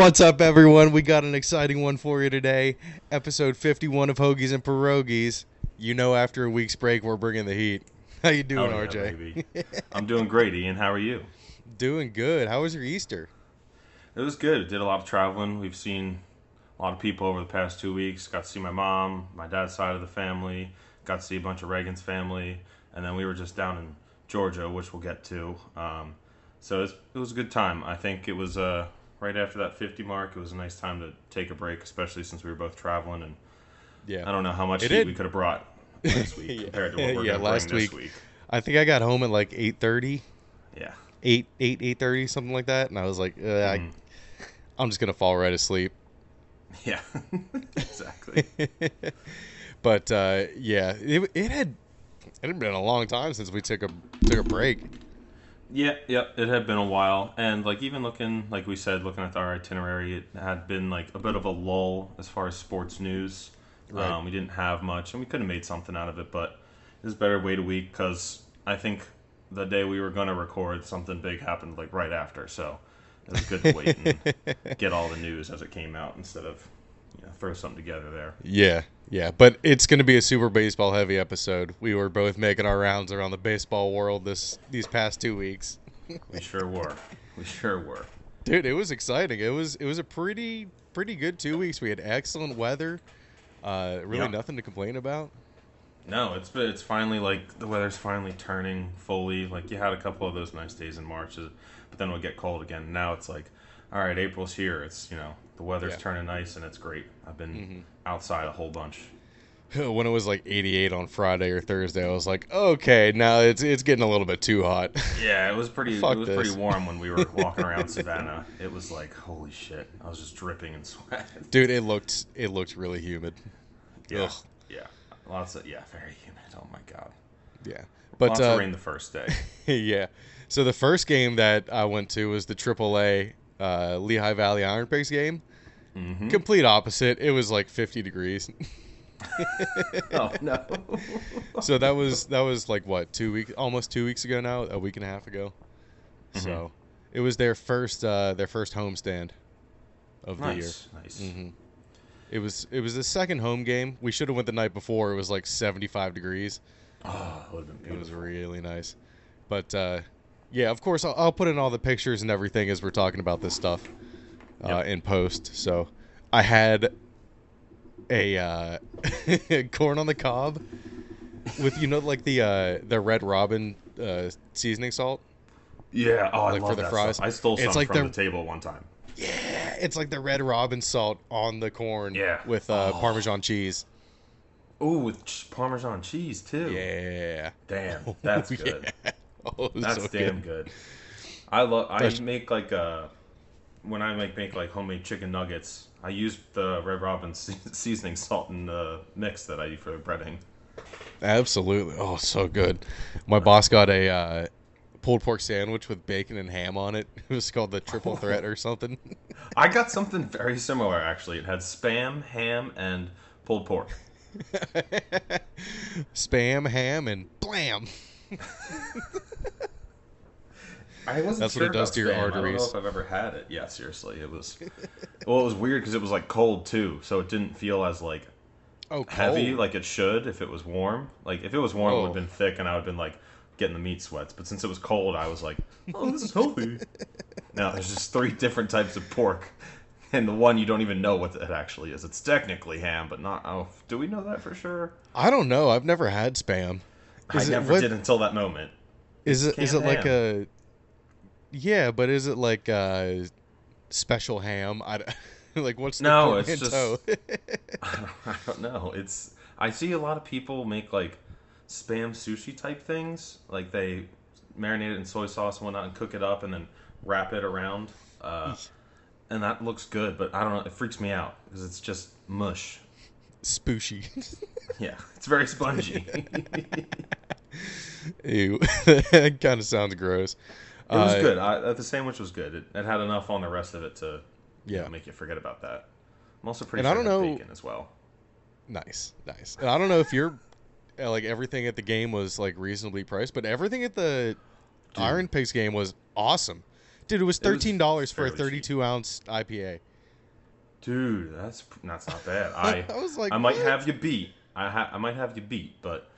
What's up, everyone? We got an exciting one for you today. Episode 51 of Hoagies and Pierogis. You know, after a week's break, we're bringing the heat. How you doing, yeah, RJ? I'm doing great, Ian. How are you? Doing good. How was your Easter? It was good. Did a lot of traveling. We've seen a lot of people over the past two weeks. Got to see my mom, my dad's side of the family. Got to see a bunch of Reagan's family, and then we were just down in Georgia, which we'll get to. Um, so it was, it was a good time. I think it was uh, right after that 50 mark. It was a nice time to take a break, especially since we were both traveling. And Yeah. I don't know how much heat we could have brought last week Yeah. compared to what we're Yeah, gonna last week. week. I think I got home at like 8.30, Yeah. 8, 8, 8.30, something like that. And I was like, uh. I, I'm just going to fall right asleep. Yeah. exactly. but uh, yeah, it, it had it had been a long time since we took a took a break. Yeah, yeah, it had been a while, and like even looking, like we said, looking at our itinerary, it had been like a bit of a lull as far as sports news. Right. Um, we didn't have much, and we could have made something out of it, but it was better wait a week because I think the day we were gonna record, something big happened like right after, so it was good to wait and get all the news as it came out instead of throw something together there. Yeah, yeah, but it's going to be a super baseball heavy episode. We were both making our rounds around the baseball world this these past two weeks. We sure were. We sure were. Dude, it was exciting. It was it was a pretty pretty good two weeks. We had excellent weather. Uh, really Yeah. nothing to complain about. No, it's it's finally like the weather's finally turning fully. Like you had a couple of those nice days in March, but then it'll get cold again. Now it's like, all right, April's here. It's you know the weather's Yeah. Mm-hmm. turning nice and it's great. I've been outside a whole bunch. When it was like 88 on Friday or Thursday, I was like, okay, now it's it's getting a little bit too hot. Yeah, it was pretty. Fuck it was this. pretty warm when we were walking around Savannah. It was like holy shit. I was just dripping in sweat. Dude, it looked it looked really humid. Yeah, Ugh. yeah, lots of yeah, very humid. Oh my god. Yeah. But lots uh, of rain the first day. yeah. So the first game that I went to was the AAA uh, Lehigh Valley IronPigs game. hmm Complete opposite. It was like 50 degrees. Oh no. so that was that was like what two weeks, almost two weeks ago now, a week and a half ago. Mm-hmm. So it was their first uh, their first homestand of the year. nice, nice. hmm It was it was the second home game. We should have went the night before. It was like 75 degrees. Oh, it It was really nice. But uh, yeah, of course, I'll, I'll put in all the pictures and everything as we're talking about this stuff uh, Yep. in post. So I had a uh, corn on the cob with you know like the uh, the red robin uh, seasoning salt. Yeah, oh, I Like, for the that fries? Stuff. I stole It's some like from the- the table one time. Yeah, it's like the red robin salt on the corn. Yeah. with uh, Oh. Parmesan cheese. Ooh, with Parmesan cheese too. Yeah, Damn, that's Oh, good. yeah. Oh, That's so damn good. good. I love. I That's- make like uh when I make make like homemade chicken nuggets. I use the Red Robin seasoning salt in the mix that I use for breading. Absolutely. Oh, so good. My boss got a uh, pulled pork sandwich with bacon and ham on it. It was called the triple threat or something. I got something very similar actually. It had spam, ham, and pulled pork. Spam, ham, and blam. I wasn't That's what it does to your spam. I don't know arteries. if I've ever had it. Yeah, seriously, it was. well, it was weird because it was like cold too, so it didn't feel as like Oh, heavy cold. like it should if it was warm. Like if it was warm, it would Oh. have been thick, and I would have been like getting the meat sweats. But since it was cold, I was like, "Oh, this is healthy." now there's just three different types of pork, and the one you don't even know what it actually is. It's technically ham, but not. Oh, do we know that for sure? I don't know. I've never had spam. Is I it- never what- did until that moment. Is it is it canned like ham. a Yeah, but is it like a special ham? I like what's the No, it's portmanteau? I don't know. It's I see a lot of people make like spam sushi type things. Like they marinate it in soy sauce and whatnot and cook it up and then wrap it around. Uh, and that looks good, but I don't know. It freaks me out because it's just mush. Spooshy. Yeah, it's very spongy. Ew. that kind of sounds gross. It was Uh, good. I, the sandwich was good. It, it had enough on the rest of it to Yeah. make you forget about that. I'm also pretty And I sure don't it had know- bacon as well. Nice, nice. And I don't know if you're uh, like everything at the game was like reasonably priced, but everything at the Dude. IronPigs game was awesome. Dude, it was thirteen dollars for a fairly cheap. thirty-two ounce IPA. Dude, that's that's not bad. I I was like, I might what? have you beat. I ha- I might have you beat, but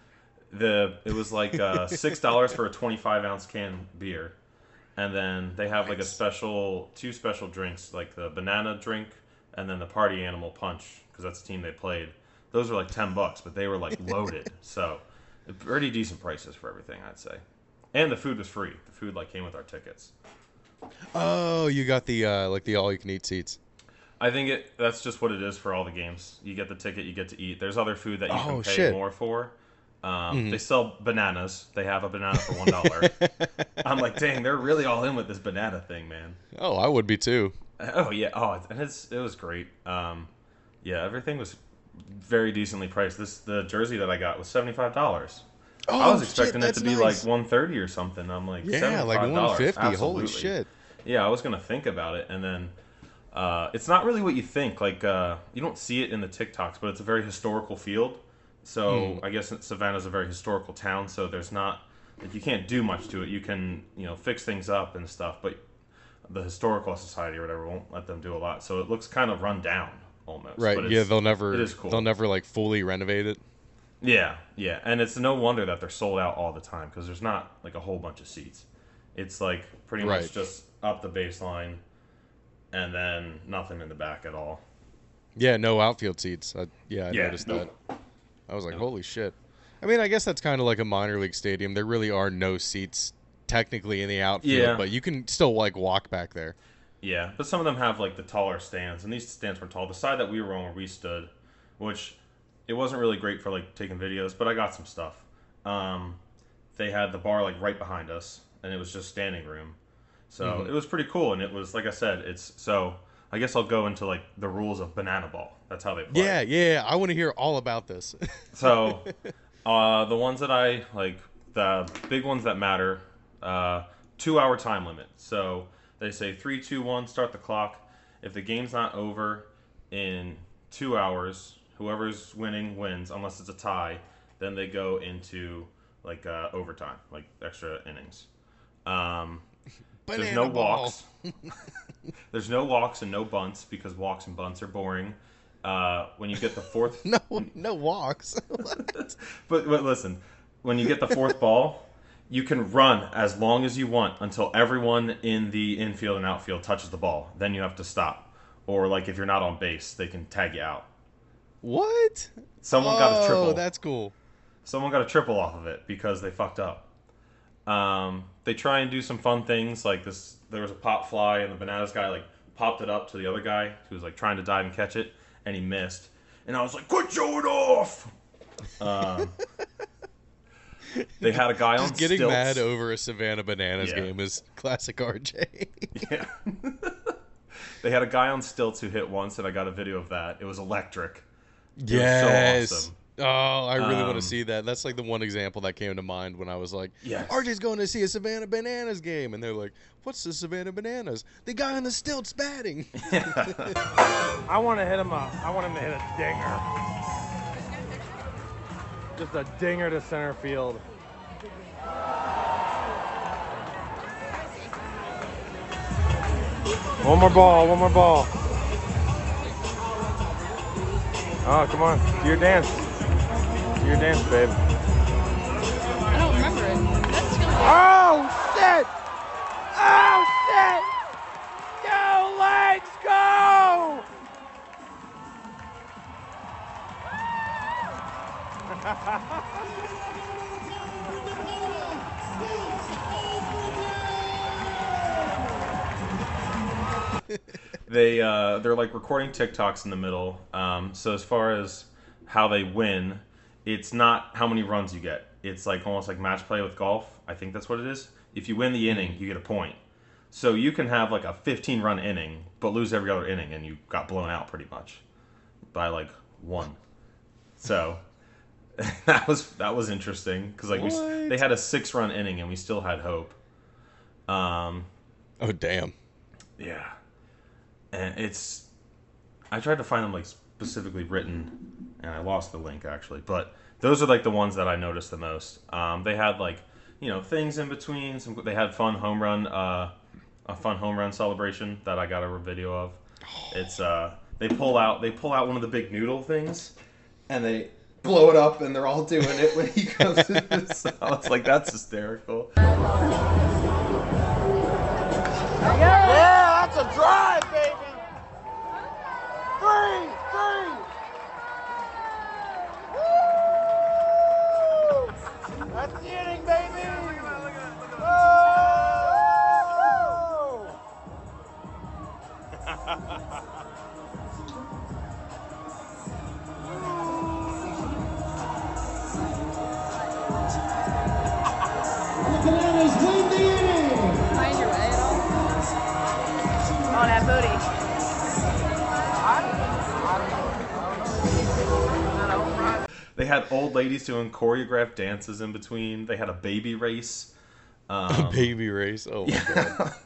the it was like uh, six dollars for a twenty-five ounce can beer, and then they have like a special two special drinks, like the banana drink and then the party animal punch, because that's the team they played. Those were like ten bucks, but they were like loaded, so pretty decent prices for everything, I'd say. And the food was free. The food like came with our tickets. Oh, you got the uh, like the all-you-can-eat seats. I think it that's just what it is for all the games. You get the ticket, you get to eat. There's other food that you Oh, can pay shit. more for. Um, They sell bananas. They have a banana for one dollar. I'm like, dang, they're really all in with this banana thing, man. Oh, I would be too. Oh yeah. Oh, and it's it was great. Um, yeah, everything was very decently priced. This the jersey that I got was seventy five dollars. Oh, I was shit, expecting it to be nice. like one thirty or something. I'm like, Yeah, like $75. one fifty. Holy shit. Yeah, I was gonna think about it, and then uh, it's not really what you think. Like uh, you don't see it in the TikToks, but it's a very historical field. So Hmm. I guess Savannah's a very historical town. So there's not like you can't do much to it. You can you know fix things up and stuff, but the historical society or whatever won't let them do a lot. So it looks kind of run down almost. Right. But Yeah, they'll never it is cool. they'll never like fully renovate it. Yeah, yeah, and it's no wonder that they're sold out all the time because there's not like a whole bunch of seats. It's like pretty Right. much just up the baseline, and then nothing in the back at all. Yeah, no outfield seats. I, yeah, I Yeah, noticed nope. that. I was like, Nope. holy shit. I mean, I guess that's kind of like a minor league stadium. There really are no seats technically in the outfield, Yeah. but you can still like walk back there. Yeah, but some of them have like the taller stands, and these stands were tall. The side that we were on where we stood, which it wasn't really great for like taking videos, but I got some stuff. Um, they had the bar like right behind us, and it was just standing room, so Mhm. it was pretty cool. And it was like I said, it's so. I guess I'll go into like the rules of banana ball. That's how they play. Yeah, yeah. I want to hear all about this. So, uh, the ones that I like, the big ones that matter, uh, two hour time limit. So they say three, two, one, start the clock. If the game's not over in two hours, whoever's winning wins, unless it's a tie. Then they go into like uh, overtime, like extra innings. Um, there's no ball. walks. there's no walks and no bunts because walks and bunts are boring. Uh, when you get the fourth No, no walks. But, but listen, when you get the fourth ball, you can run as long as you want until everyone in the infield and outfield touches the ball. Then you have to stop. Or like if you're not on base, they can tag you out. what? Someone got a Oh, triple. that's cool. Someone got a triple off of it because they fucked up. Um, they try and do some fun things like this. There was a pop fly, and the bananas guy like popped it up to the other guy who was like trying to dive and catch it, and he missed. And I was like, "Quit showing off!" Um, they had a guy on getting stilts. mad over a Savannah Bananas Yeah. game is classic RJ. Yeah. they had a guy on stilts who hit once, and I got a video of that. It was electric. was so yes. awesome. Oh, I really want Um, to see that. That's like the one example that came to mind when I was like, Yes. RJ's going to see a Savannah Bananas game. And they're like, what's the Savannah Bananas? The guy on the stilts batting. I want to hit him up. I want him to hit a dinger. Just a dinger to center field. One more ball. One more ball. Oh, come on. Do your dance. Do your dance, babe. I don't remember it. That's gonna Oh, shit! Oh, shit! Go, legs, go! they uh, they're like recording TikToks in the middle. Um, so as far as how they win, it's not how many runs you get. It's like almost like match play with golf. I think that's what it is. If you win the inning, you get a point. So you can have like a 15 run inning, but lose every other inning, and you got blown out pretty much by like one. So that was that was interesting because like we, they had a six run inning and we still had hope. Um, oh, damn. yeah. And it's I tried to find them like specifically written and I lost the link actually, but those are like the ones that I noticed the most. Um, they had like, you know, things in between, some they had fun home run uh a fun home run celebration that I got a video of. It's uh they pull out they pull out one of the big noodle things and they blow it up and they're all doing it when he comes in this house. Like that's hysterical. Yeah, that's a drive, baby. Three, three. Had old ladies doing choreographed dances in between. They had a baby race. Um, Baby race. Oh my god.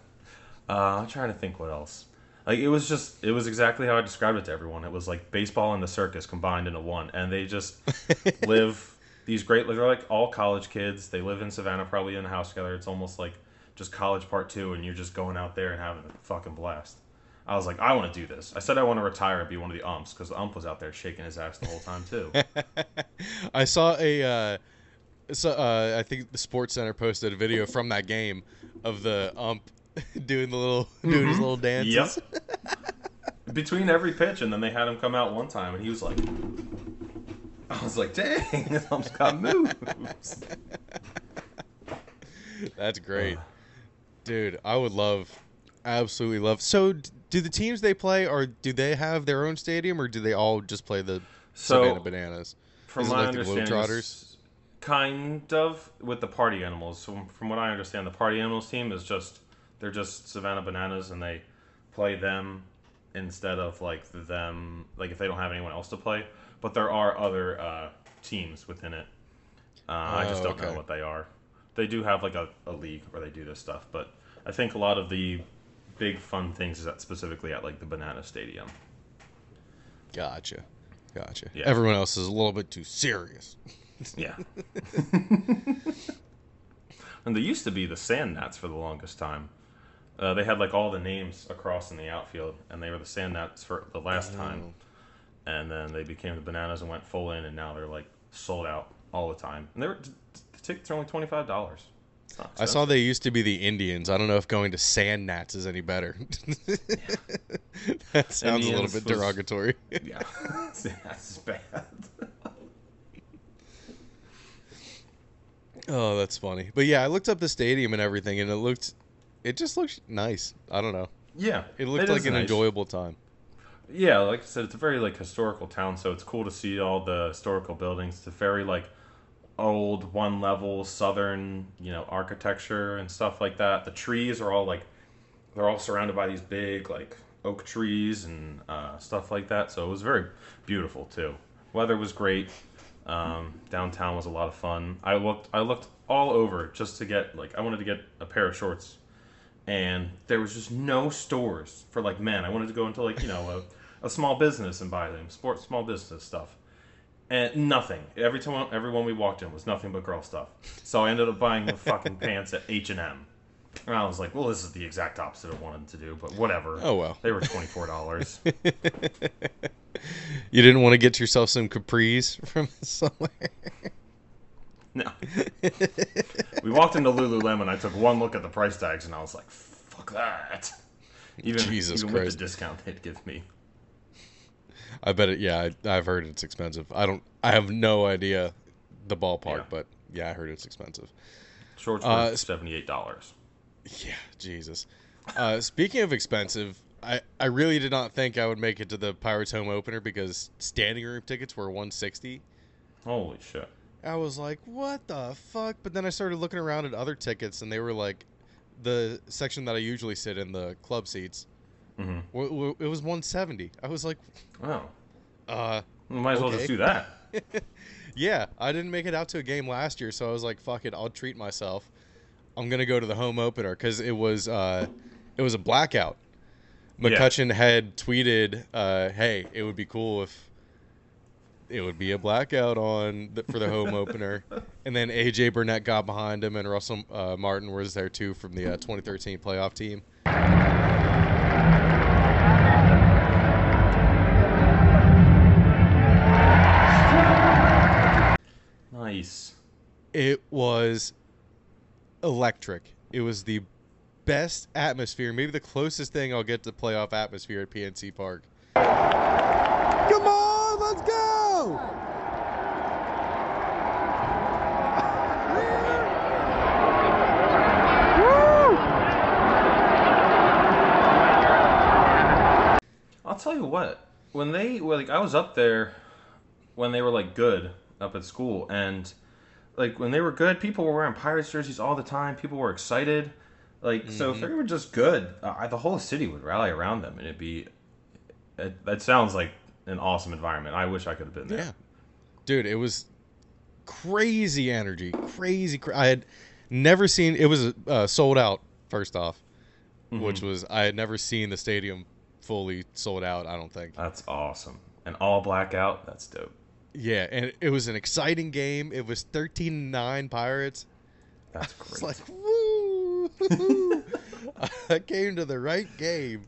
Uh, I'm trying to think what else. Like it was just it was exactly how I described it to everyone. It was like baseball and the circus combined into one, and they just live these great. They're like all college kids. They live in Savannah, probably in a house together. It's almost like just college part two, and you're just going out there and having a fucking blast. I was like, I want to do this. I said I want to retire and be one of the umps because the ump was out there shaking his ass the whole time too. I saw a. Uh, so, uh, I think the SportsCenter posted a video from that game of the ump doing the little doing his little dances. Yep. Between every pitch, and then they had him come out one time, and he was like, I was like, dang, this ump's got moves. That's great, dude. I would love, absolutely love. So, do the teams they play, or do they have their own stadium, or do they all just play the So, Savannah Bananas? From Is my like the understanding, kind of with the party animals. So from what I understand, the party animals team is just they're just Savannah Bananas, and they play them instead of like them like if they don't have anyone else to play. But there are other uh, teams within it. Uh, I just Oh, don't know what they are. They do have like a, a league where they do this stuff, but I think a lot of the big fun things is at specifically at like the Banana Stadium. Gotcha, gotcha. Yeah. Everyone else is a little bit too serious. Yeah. and they used to be the Sand Gnats for the longest time. Uh, they had like all the names across in the outfield, and they were the Sand Gnats for the last time. And then they became the Bananas and went full in, and now they're like sold out all the time. And they were the tickets are only twenty five dollars. I saw they used to be the Indians. I don't know if going to Sand Gnats is any better. that sounds a little bit was- derogatory. Yeah, that's bad. oh, that's funny. But yeah, I looked up the stadium and everything, and it looked, it just looked nice. I don't know. Yeah, It looked is like an nice. enjoyable time. Yeah, like I said, it's a very like historical town, so it's cool to see all the historical buildings. It's a very like old one level southern, you know, architecture and stuff like that. The trees are all like they're all surrounded by these big like oak trees and uh, stuff like that. So it was very beautiful too. Weather was great. Um, downtown was a lot of fun. I looked I looked all over just to get like I wanted to get a pair of shorts and there was just no stores for like men. I wanted to go into like you know a, a small business and buy them sports small business stuff, and nothing. Every time everyone we walked in was nothing but girl stuff. So I ended up buying the fucking pants at H and M, and I was like, well, this is the exact opposite I wanted to do, but whatever. Oh, well. they were twenty four dollars. You didn't want to get yourself some capris from somewhere. no, we walked into Lululemon. I took one look at the price tags and I was like, fuck that. Even, Jesus even with Christ. the discount they'd give me. I bet it. Yeah, I, I've heard it's expensive. I don't. I have no idea the ballpark, Yeah. but yeah, I heard it's expensive. Shorts Uh, seventy eight dollars. Yeah, Jesus. Uh, speaking of expensive, I, I really did not think I would make it to the Pirates home opener because standing room tickets were 160. Holy shit. I was like, what the fuck? But then I started looking around at other tickets, and they were like, the section that I usually sit in, the club seats, Mhm. w- w- it was 170. I was like, Oh, uh, might as well just do that. yeah, I didn't make it out to a game last year, so I was like, fuck it, I'll treat myself. I'm gonna go to the home opener because it was uh, it was a blackout. Yeah. McCutcheon had tweeted, uh, "Hey, it would be cool if it would be a blackout on the, for the home opener." And then AJ Burnett got behind him, and Russell uh, Martin was there too from the uh, 2013 playoff team. Nice. It was electric. It was the best atmosphere, maybe the closest thing I'll get to playoff atmosphere at PNC Park. Come on, let's go! I'll tell you what. When they were like, I was up there when they were like good up at school, and like when they were good, people were wearing Pirates jerseys all the time. People were excited. Like so, if they were just good, uh, the whole city would rally around them, and it'd be. It, that sounds like an awesome environment. I wish I could have been there. Yeah, dude, it was crazy energy, crazy. Cra- I had never seen it was uh, sold out. First off, which was I had never seen the stadium fully sold out. I don't think. That's awesome. And all blackout. That's dope. Yeah, and it was an exciting game. It was 13-9 Pirates. That's crazy. It's great. like woo! I came to the right game.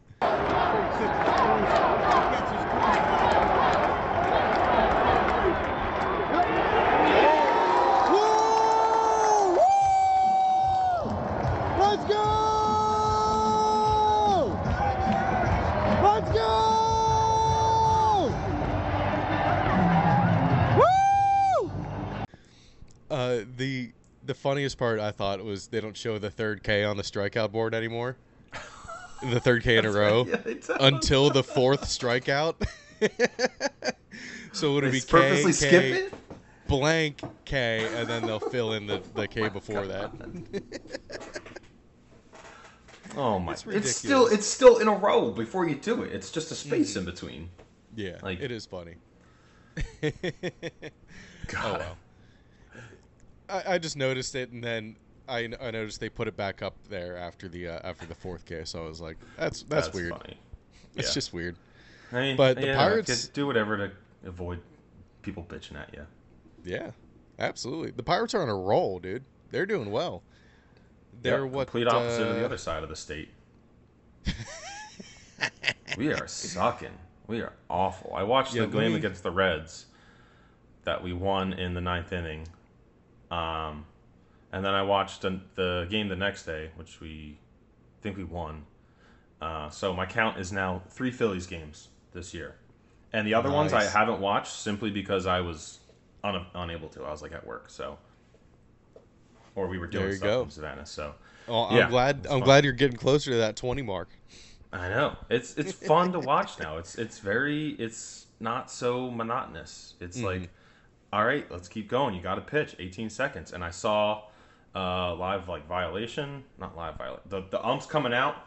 The the funniest part I thought was they don't show the third K on the strikeout board anymore. the third K in a row Yeah, until the fourth strikeout. so would it be K, purposely K, skip blank K, and then they'll fill in the, the K before that. Oh my! It's It's, still it's still in a row before you do it. It's just a space mm. in between. Yeah, Like- it is funny. God. Oh well. I, I just noticed it, and then I, I noticed they put it back up there after the uh, after the fourth K. So I was like, that's that's, weird. Funny. It's Yeah. just weird. I mean, But the yeah, Pirates- get- do whatever to avoid people bitching at you. Yeah, absolutely. The Pirates are on a roll, dude. They're doing well. They're Yep, what complete opposite of the uh, other side of the state. we are sucking. We are awful. I watched Yeah, the game we- against the Reds that we won in the ninth inning, um, and then I watched the, the game the next day, which we think we won. Uh, so my count is now three Phillies games this year, and the other ones I haven't watched simply because I was un- unable to. I was like at work, so or we were doing stuff go. in Savannah. So Oh, I'm Yeah, glad. I'm fun. glad you're getting closer to that 20 mark. I know it's it's fun to watch now. It's it's very it's not so monotonous. It's like, all right, let's keep going. You got to pitch 18 seconds, and I saw uh, live like violation, not live violation. The the umps coming out.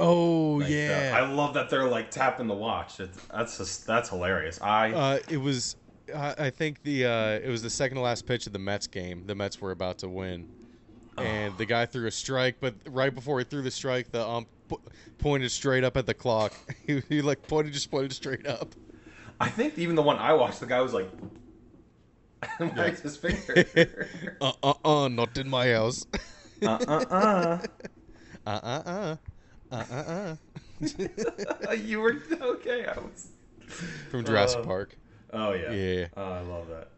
Oh like, yeah. I love that they're like tapping the watch. It's, that's just that's hilarious. I Uh, it was, I I think the uh, it was the second to last pitch of the Mets game. The Mets were about to win, and the guy threw a strike, but right before he threw the strike, the ump po- pointed straight up at the clock. he, he like pointed just pointed straight up. I think even the one I watched, the guy was like, wagged his finger. Uh uh uh, not in my house. uh uh uh. Uh uh uh. Uh uh uh. You were okay. I was. From Jurassic Uh, Park. Oh yeah. Yeah. Oh, I love that.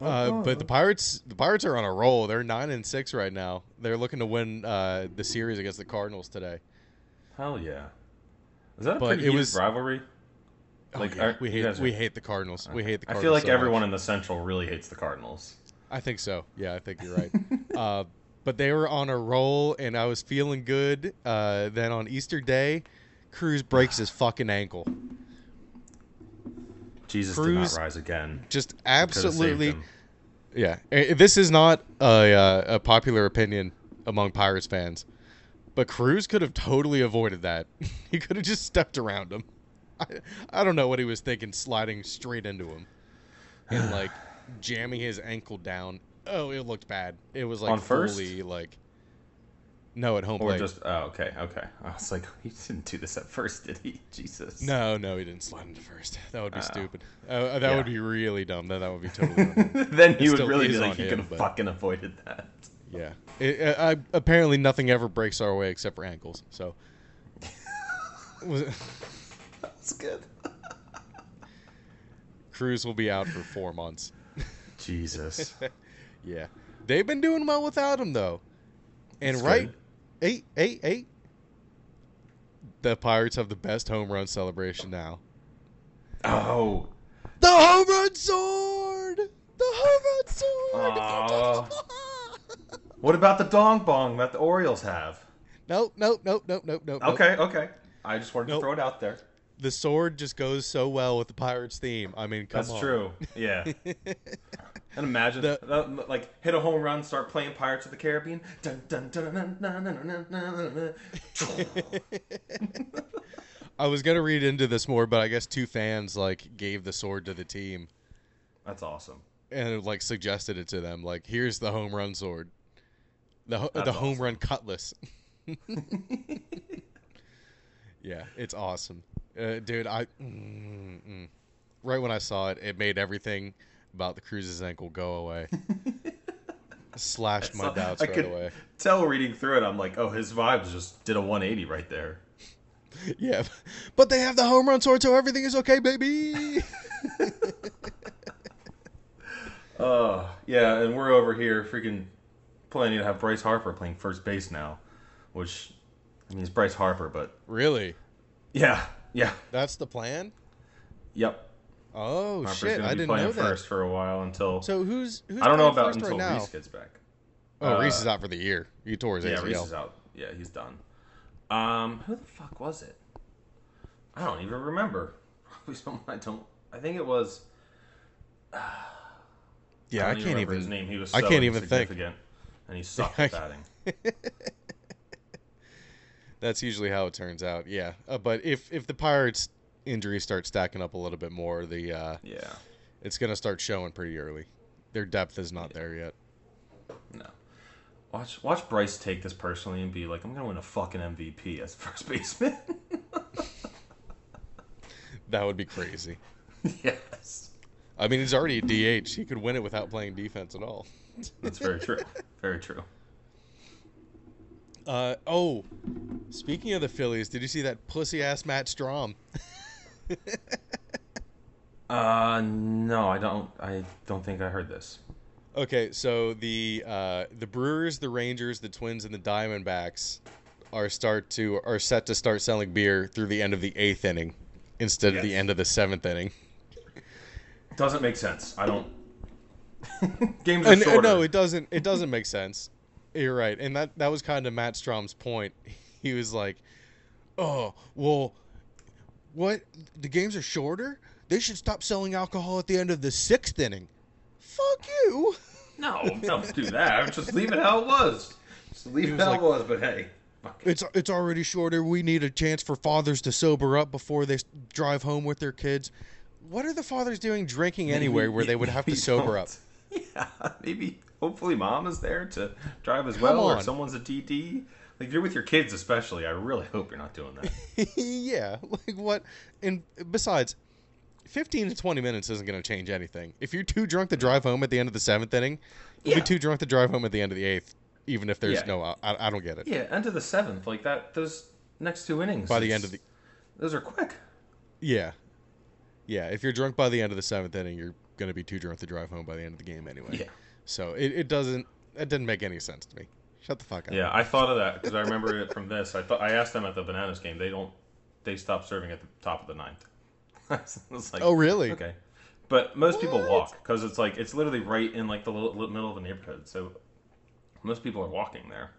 Uh, but the Pirates, the Pirates are on a roll. They're nine and six right now. They're looking to win uh, the series against the Cardinals today. Hell yeah. Is that a But pretty it was- rivalry? Oh, Like, yeah, are- we hate guys are- we hate the Cardinals. We hate the I feel like so everyone much. in the Central really hates the Cardinals. I think so. Yeah, I think you're right. uh, but they were on a roll, and I was feeling good. Uh, then on Easter Day, Cruz breaks his fucking ankle. Jesus Cruz did not rise again. Just absolutely. Yeah, Eh, this is not a, uh, a popular opinion among Pirates fans, but Cruz could have totally avoided that. he could have just stepped around him. I, I don't know what he was thinking, sliding straight into him and like jamming his ankle down. Oh, it looked bad. It was like On first? fully like no at home Or plate. just oh okay okay. I was like he didn't do this at first, did he? Jesus. no, no, he didn't slide into first. That would be Oh. stupid. Uh, that Yeah. would be really dumb. That that would be totally. then he would really be like he could have but- fucking avoided that. Yeah. It, I, apparently, nothing ever breaks our way except for ankles. So, That's good. Cruz will be out for four months. Jesus. Yeah, they've been doing well without him though. And That's right, good. eight, eight, eight. The Pirates have the best home run celebration now. Oh. The home run sword. The home run sword. Aw. What about the dong bong that the Orioles have? Nope, nope, nope, nope, nope, nope. nope. Okay, okay. I just wanted to throw it out there the sword just goes so well with the pirates theme. I mean, that's on. true. Yeah. and imagine the, like hit a home run, start playing Pirates of the Caribbean. Dun, dun, dun, I was gonna read into this more, but I guess two fans like gave the sword to the team. That's awesome. And like suggested it to them, like here's the home run sword, the that's the awesome. home run cutlass yeah, it's awesome, uh, dude. I mm, mm. right when I saw it, it made everything about the Cruz's ankle go away. Slashed my doubts I right away. tell reading through it, I'm like, oh, his vibes just did a 180 right there. Yeah, but they have the home run sword, so everything is okay, baby. Uh, yeah, and we're over here freaking planning to have Bryce Harper playing first base now, which, I mean, it's Bryce Harper, but really? yeah, yeah, That's the plan? yep. Oh Harper's shit! gonna I be didn't playing know that. first for a while until So who's who's I don't know about until right? Rhys gets back. Oh, Rhys Uh, is out for the year. He tore his Yeah, ACL. Rhys is out. Yeah, he's done. Um, who the fuck was it? I don't even remember. Probably someone I don't. I think it was. Yeah, I, don't can't remember even. his name. He was. I so can't even think. and he sucked at batting. That's usually how it turns out. Yeah, uh, but if if the Pirates injuries start stacking up a little bit more, the uh, Yeah, it's gonna start showing pretty early. Their depth is not there yet. no. Watch watch Bryce take this personally and be like, I'm gonna win a fucking MVP as first baseman. That would be crazy. yes, I mean, he's already a DH. He could win it without playing defense at all. that's very true. Very true. Uh, oh, speaking of the Phillies, did you see that pussy ass Matt Strahm? Uh, no, I don't. I don't think I heard this. Okay, so the uh, the Brewers, the Rangers, the Twins, and the Diamondbacks are start to are set to start selling beer through the end of the eighth inning instead of the end of the seventh inning. Doesn't make sense. I don't. Games are And, shorter. no, it doesn't. It doesn't make sense. You're right, and that that was kind of Matt Strahm's point. He was like, "Oh, well, what? The games are shorter. They should stop selling alcohol at the end of the sixth inning." Fuck you. No, don't do that. Just leave it how it was. Just leave it was how like- it was. But hey. It's it's already shorter. We need a chance for fathers to sober up before they drive home with their kids. What are the fathers doing drinking anywhere where they would have to Maybe sober up? Yeah, maybe. Hopefully, mom is there to drive as well, or on. someone's a DD. Like if you're with your kids, especially, I really hope you're not doing that. yeah, like what? And besides, fifteen to twenty minutes isn't going to change anything. If you're too drunk to drive home at the end of the seventh inning, you'll Yeah. be too drunk to drive home at the end of the eighth, even if there's Yeah. no. I, I don't get it. yeah, end of the seventh, like that. Those next two innings. By the end of the those are quick. yeah, yeah. If you're drunk by the end of the seventh inning, you're going to be too drunk to drive home by the end of the game anyway. Yeah. So it, it doesn't. It didn't make any sense to me. Shut the fuck up. Yeah, I thought of that because I remember it from this. I thought I asked them at the bananas game. They don't. They stop serving at the top of the ninth. Like, Oh, really? Okay. But most people walk because it's like it's literally right in like the little, little middle of the neighborhood. So most people are walking there.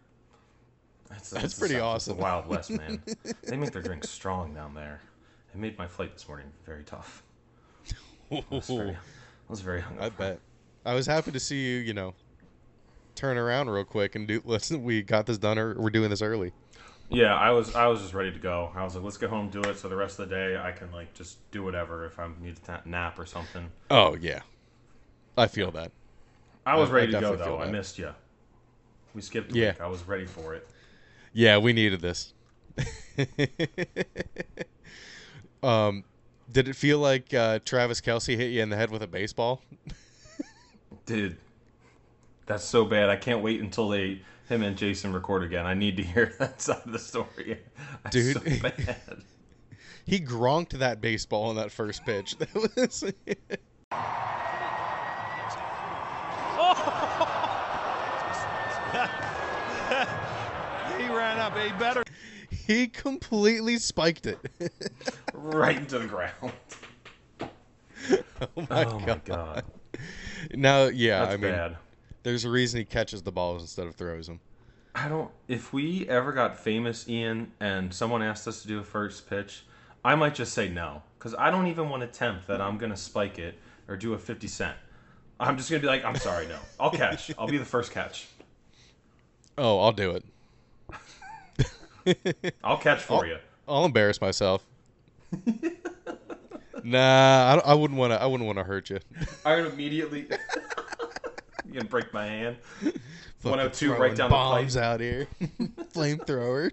That's it's the pretty awesome. The Wild West, man. they make their drinks strong down there. It made my flight this morning very tough. I was very, I hungover. I bet. I was happy to see you. You know, turn around real quick and do. Listen, we got this done. Or we're doing this early. Yeah, I was I was just ready to go. I was like, let's get home, do it, so the rest of the day I can like just do whatever if I need to nap or something. Oh yeah, I feel that. I was I- I ready to go though. I missed you. We skipped a Yeah. week. I was ready for it. Yeah, we needed this. um, did it feel like uh, Travis Kelce hit you in the head with a baseball? Dude, that's so bad. I can't wait until they him and Jason record again. I need to hear that side of the story. That's Dude, so bad. he gronked that baseball on that first pitch. That was. he ran up. He better. He completely spiked it. right into the ground. oh my oh my god. god. Now, yeah, That's I mean, bad. there's a reason he catches the balls instead of throws them. I don't. If we ever got famous, Ian, and someone asked us to do a first pitch, I might just say no because I don't even want to tempt that I'm gonna spike it or do a 50 cent. I'm just gonna be like, I'm sorry, no. I'll catch. I'll be the first catch. Oh, I'll do it. I'll catch for you. I'll embarrass myself. nah, I, I wouldn't want to. I wouldn't want to hurt you. I would immediately. you gonna break my hand? Fucking 102 right down the bombs pipe. out here. Flamethrower.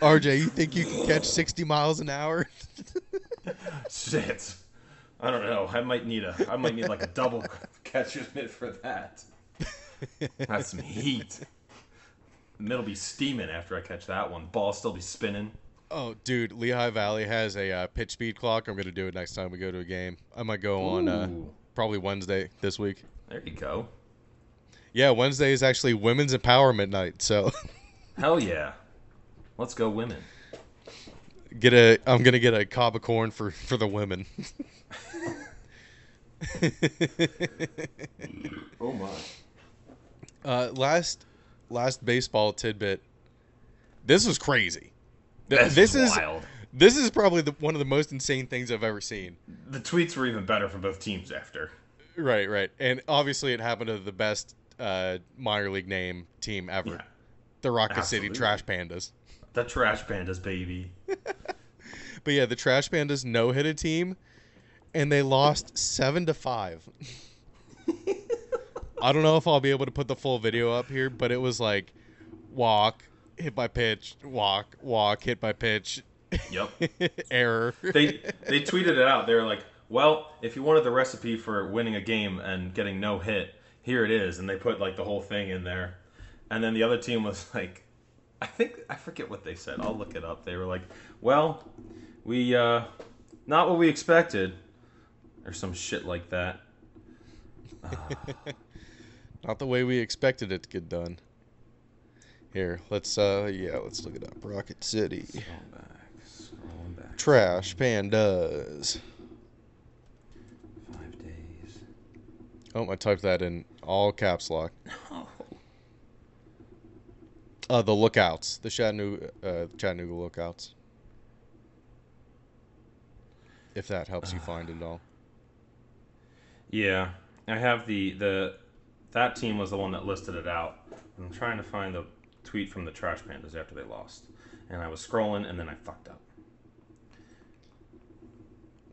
RJ, you think you can catch 60 miles an hour? Shit. I don't know. I might need a. I might need like a double catcher's mitt for that. That's some heat. The midd'll be steaming after I catch that one. Ball still be spinning. Oh, dude, Lehigh Valley has a uh, pitch speed clock. I'm gonna do it next time we go to a game. I might go on uh, probably Wednesday this week. There you go. Yeah, Wednesday is actually Women's Empowerment Night, so Hell yeah. Let's go women. get a. I'm gonna get a cob of corn for for the women. Oh my. uh, last last baseball tidbit. This was crazy. That's this is wild. this is probably the, one of the most insane things I've ever seen. The tweets were even better for both teams after. Right, right, and obviously it happened to the best uh, minor league name team ever, Yeah. the Rocket City Trash Pandas. The trash pandas, baby. But yeah, the Trash Pandas no hit a team, and they lost seven to five. I don't know if I'll be able to put the full video up here, but it was like walk, hit by pitch, walk, walk, hit by pitch, Yep. error. they they tweeted it out. They were like, "Well, if you wanted the recipe for winning a game and getting no hit, here it is." And they put like the whole thing in there. And then the other team was like, I think I forget what they said. I'll look it up. They were like, "Well, we uh not what we expected." Or some shit like that. Not the way we expected it to get done. Here, let's uh yeah, let's look it up. Rocket City. Scroll back. Scrolling back. Trash Pandas. Five days. Oh, I typed that in all caps lock. No. Uh, the lookouts, the Chattanooga, uh, Chattanooga lookouts. If that helps you find it at all. Yeah, I have the the that team was the one that listed it out. I'm trying to find the tweet from the Trash Pandas after they lost, and I was scrolling and then I fucked up.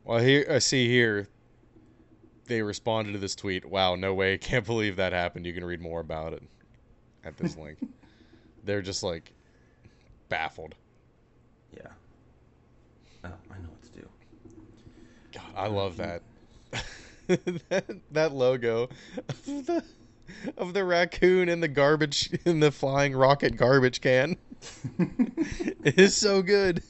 Well, here I see here. They responded to this tweet. Wow, no way! Can't believe that happened. You can read more about it at this link. They're just like baffled. Yeah. Oh, I know what to do. God, I love that. that, that logo of the, raccoon in the garbage in the flying rocket garbage can. it is so good.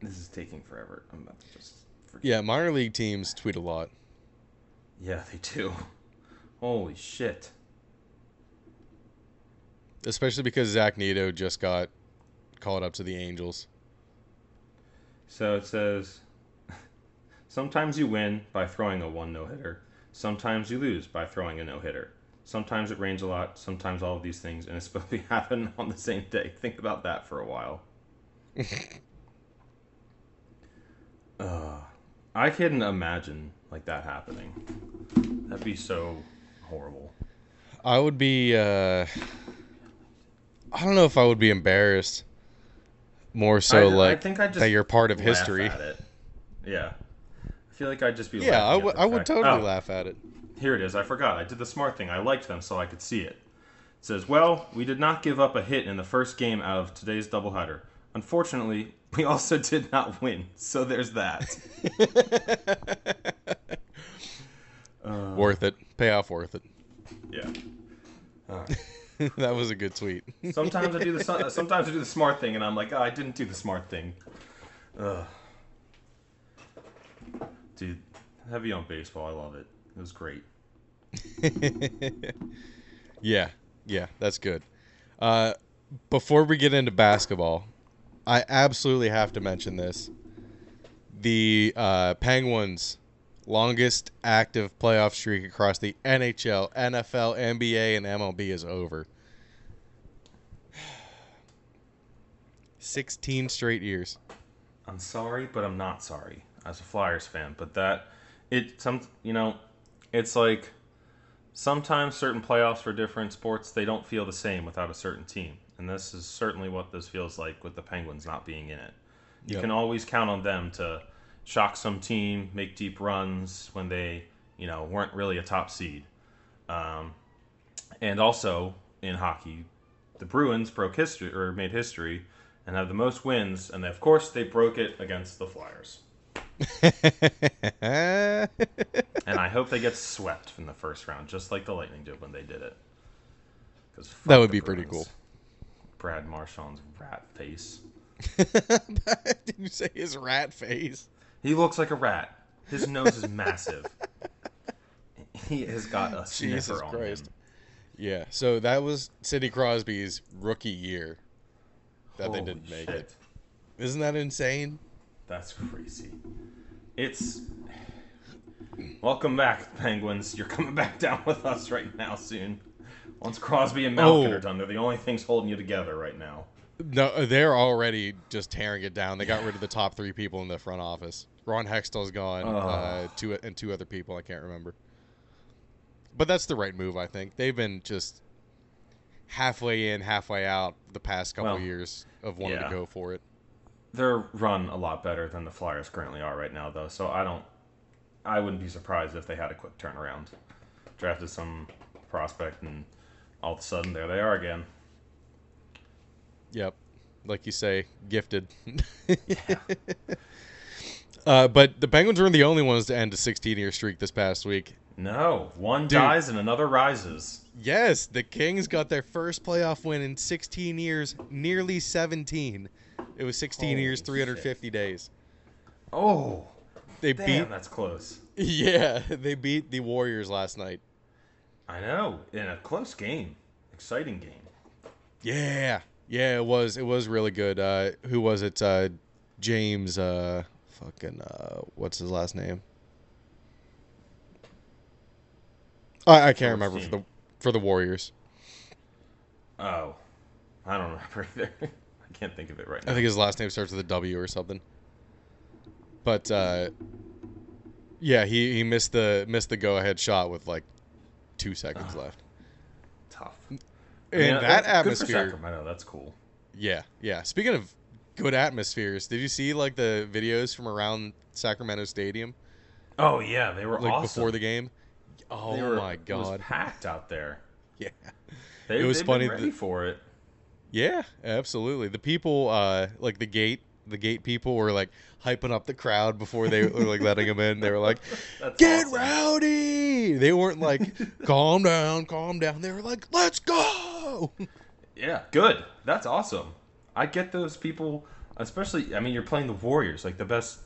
This is taking forever. I'm about to just. Forget. yeah, minor league teams tweet a lot. Yeah, they do. Holy shit. Especially because Zach Neto just got called up to the Angels. So it says, sometimes you win by throwing a one no hitter. Sometimes you lose by throwing a no hitter. Sometimes it rains a lot. Sometimes all of these things, and it's supposed to be happen on the same day. Think about that for a while. uh, I couldn't imagine like that happening. That'd be so horrible. I would be. Uh, I don't know if I would be embarrassed. More so, I, like I think I just that you're part of history. Yeah, I feel like I'd just be. Yeah, I laughing at would. totally Oh, laugh at it. Here it is. I forgot. I did the smart thing. I liked them so I could see it. It says, "Well, we did not give up a hit in the first game out of today's doubleheader. Unfortunately, we also did not win. So there's that." worth it. Payoff worth it. yeah. that was a good tweet. Sometimes I do the sometimes I do the smart thing, and I'm like, oh, I didn't do the smart thing. Ugh. Dude, heavy on baseball. I love it. It was great. Yeah, yeah, that's good. Uh, before we get into basketball, I absolutely have to mention this. The uh, Penguins' longest active playoff streak across the NHL, NFL, NBA, and MLB is over. 16 straight years. I'm sorry, but I'm not sorry as a Flyers fan. But that it some you know, it's like sometimes certain playoffs for different sports they don't feel the same without a certain team, and this is certainly what this feels like with the Penguins not being in it. You Yep. can always count on them to shock some team, make deep runs when they you know weren't really a top seed. Um, and also in hockey, the Bruins broke history or made history and have the most wins, and of course they broke it against the Flyers. And I hope they get swept from the first round, just like the Lightning did when they did it. Because That would be pretty cool. Brad Marchand's rat face. Did you say his rat face? He looks like a rat. His nose is massive. He has got a Jesus sniffer on Christ. him. Yeah, so that was Sidney Crosby's rookie year that they didn't make shit. it. Isn't that insane? That's crazy. It's welcome back, Penguins. You're coming back down with us right now soon. Once Crosby and Malkin Oh. are done, they're the only things holding you together right now. No, they're already just tearing it down. They got rid of the top three people in the front office. Ron Hextall's gone, uh, two and two other people I can't remember. But that's the right move, I think. They've been just halfway in, halfway out the past couple Well, years of wanting yeah. to go for it. They're run a lot better than the Flyers currently are right now, though. So I don't, I wouldn't be surprised if they had a quick turnaround. Drafted some prospect, and all of a sudden there they are again. Yep. Like you say, gifted. uh, but the Penguins weren't the only ones to end a 16 year streak this past week. No, one Dude. dies and another rises. Yes, the Kings got their first playoff win in 16 years, nearly 17. It was 16 years, Holy 350 days. Oh, They damn, beat that's close. Yeah, they beat the Warriors last night. I know, in a close game, exciting game. Yeah. Yeah, it was it was really good. Uh who was it? Uh James uh fucking uh what's his last name? I, I can't remember for the for the Warriors. Oh, I don't remember either. I can't think of it right now. I think his last name starts with a W or something. But uh, yeah, he, he missed the missed the go ahead shot with like two seconds left. Tough. And I mean, that that's good for atmosphere, Sacramento. That's cool. yeah, yeah. Speaking of good atmospheres, did you see like the videos from around Sacramento Stadium Oh yeah, they were like awesome. before the game? Oh were- my it was god, packed out there. yeah, They, It was funny ready for it. Yeah, absolutely. The people, uh, like the gate. The gate people were like hyping up the crowd before they were like letting them in. They were like, That's get awesome. rowdy. They weren't like, calm down, calm down. They were like, let's go. Yeah, good. That's awesome. I get those people, especially. I mean, you're playing the Warriors, like the best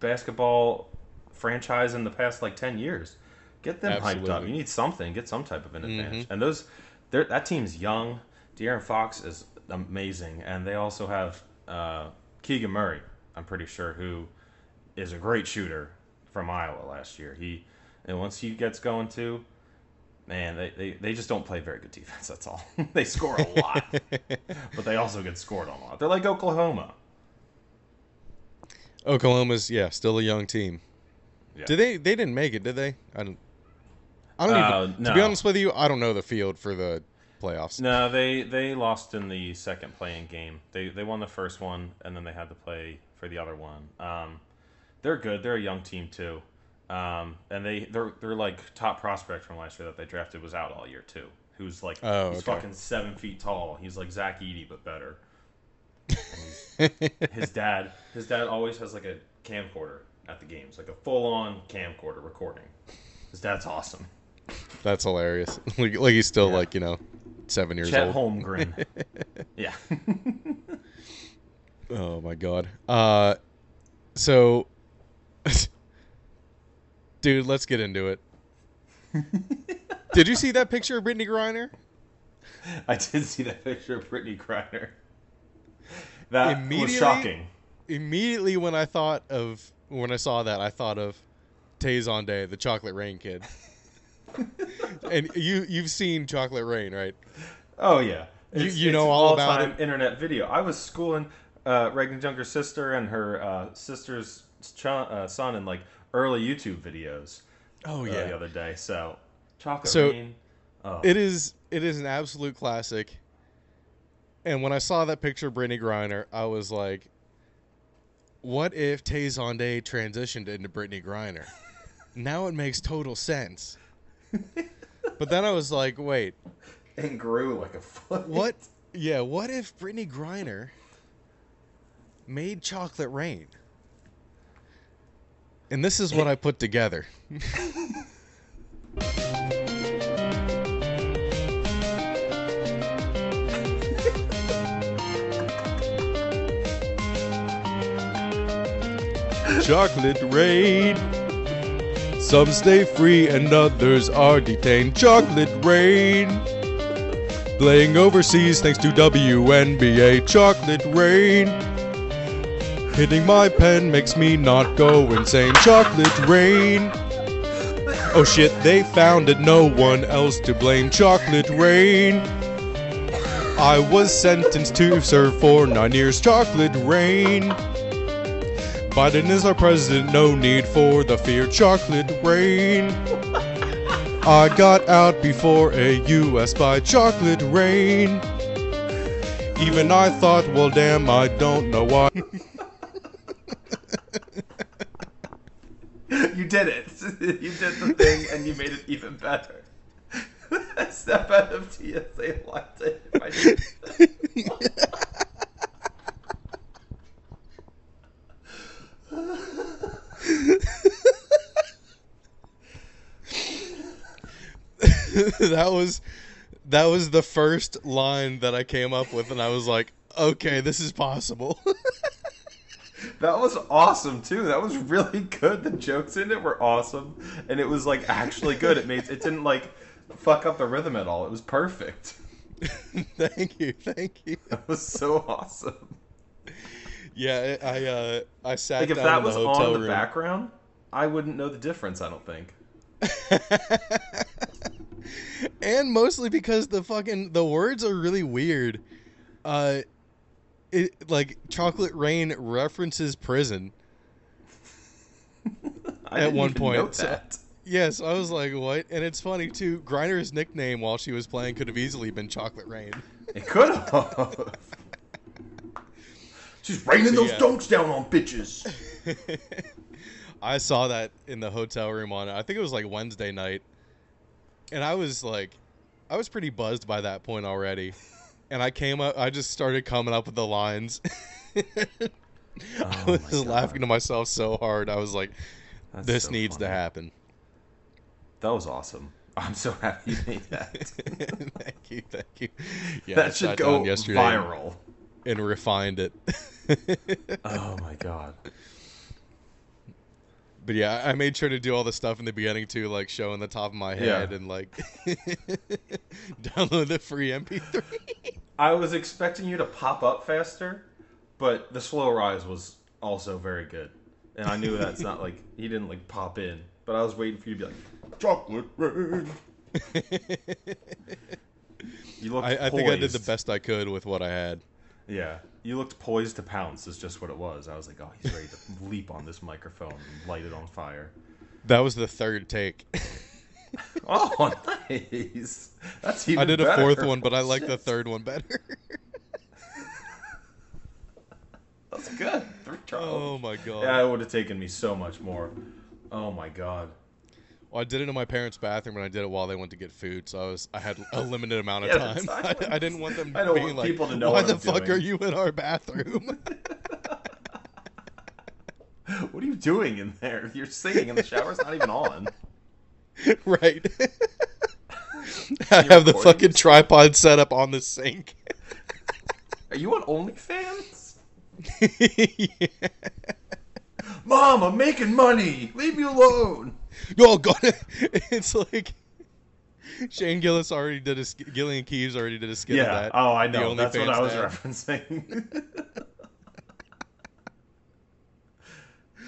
basketball franchise in the past like ten years. Get them hyped up. Mm-hmm. You need something. Get some type of an advantage. And those, that team's young. De'Aaron Fox is amazing, and they also have uh, Keegan Murray. I'm pretty sure who is a great shooter from Iowa last year. He and once he gets going too, man, they, they, they just don't play very good defense. That's all. they score a lot, but they also get scored on a lot. They're like Oklahoma. Oklahoma's yeah, still a young team. Yeah. Did they? They didn't make it, did they? I don't. I don't Uh, even. To be honest with you, I don't know the field for the playoffs. No, they they lost in the second playing game. They they won the first one, and then they had to play for the other one. Um, they're good. They're a young team too, um, and they they're they're like top prospect from last year that they drafted was out all year too. Who's like Oh, he's okay. fucking seven feet tall. He's like Zach Edey but better. His dad his dad always has like a camcorder at the games, like a full on camcorder recording. His dad's awesome. That's hilarious. like, like he's still Yeah. like you know, seven years Chet old. Chet Holmgren. yeah. Oh my god. Uh, so, dude, let's get into it. Did you see that picture of Brittney Griner? I did see that picture of Brittney Griner. That was shocking. Immediately when I thought of when I saw that, I thought of Tay Zonday, the Chocolate Rain kid. and you you've seen Chocolate Rain, right? Oh yeah, You- It's- you it's know all about all-time internet video. I was schooling uh, Reagan's younger sister and her uh, sister's ch- uh, son in like early YouTube videos. Oh uh, the other day. So chocolate So, rain. Oh, It is it is an absolute classic. And when I saw that picture of Brittney Griner, I was like, what if Tay Zonday transitioned into Brittney Griner? now it makes total sense. but then I was like, wait, and grew like a foot. what? Yeah, what if Brittney Griner made Chocolate Rain? And this is what I put together. Chocolate Rain. Some stay free and others are detained. Chocolate Rain. Playing overseas thanks to WNBA. Chocolate Rain. Hitting my pen makes me not go insane. Chocolate Rain. Oh shit, they found it, no one else to blame. Chocolate Rain. I was sentenced to serve for nine years. Chocolate Rain. Biden is our president, no need for the fear. Chocolate Rain. I got out before a US by Chocolate Rain. Even I thought, well, damn, I don't know why. you did it. you did the thing, and you made it even better. Step out of TSA latte. I did- that was that was the first line that I came up with, and I was like, okay, this is possible. That was awesome too. That was really good. The jokes in it were awesome, and it was like actually good. It made it didn't like fuck up the rhythm at all. It was perfect. thank you, thank you. That was so awesome. Yeah, I I, uh, I sat Like if that was the hotel on the room. background, I wouldn't know the difference. I don't think. and mostly because the fucking the words are really weird. Uh, it like chocolate rain references prison. I At didn't one even point, note so- that. Yes, I was like, what? And it's funny too. Griner's nickname while she was playing could have easily been Chocolate Rain. It could have. She's raining those Yeah. dunks down on bitches. I saw that in the hotel room on I think it was like Wednesday night. And I was like I was pretty buzzed by that point already. And I came up I just started coming up with the lines. I Oh was my just God. laughing to myself so hard. I was like That's this so needs to happen. That was awesome. I'm so happy you made that. thank you, thank you. Yeah, that should go viral. and refined it. Oh my god. But yeah, I made sure to do all the stuff in the beginning too, like showing the top of my Yeah. head and like download the free MP3. I was expecting you to pop up faster, but the slow rise was also very good. And I knew that's not like he didn't like pop in, but I was waiting for you to be like chocolate rain. You looked I, I think I did the best I could with what I had. Yeah, you looked poised to pounce. Is just what it was. I was like, oh, he's ready to leap on this microphone and light it on fire. That was the third take. Oh, nice. That's even. I did a better. fourth one, but I like the third one better. That's good. Three tries. oh my god. Yeah, it would have taken me so much more. Oh my god. Well, I did it in my parents' bathroom, and I did it while they went to get food, so I was I had a limited amount of Yeah, time. I, I didn't want them being want like, people to know "Why what the I'm fuck doing." are you in our bathroom?" What are you doing in there? You're singing and the shower's not even on. right. I have the fucking tripod set up on the sink. Are you on OnlyFans? yeah. Mom, I'm making money. Leave me alone. Oh god, it's like Shane Gillis already did a Gillian Keeves already did a skit of yeah. that. Oh, I know. That's what I was referencing.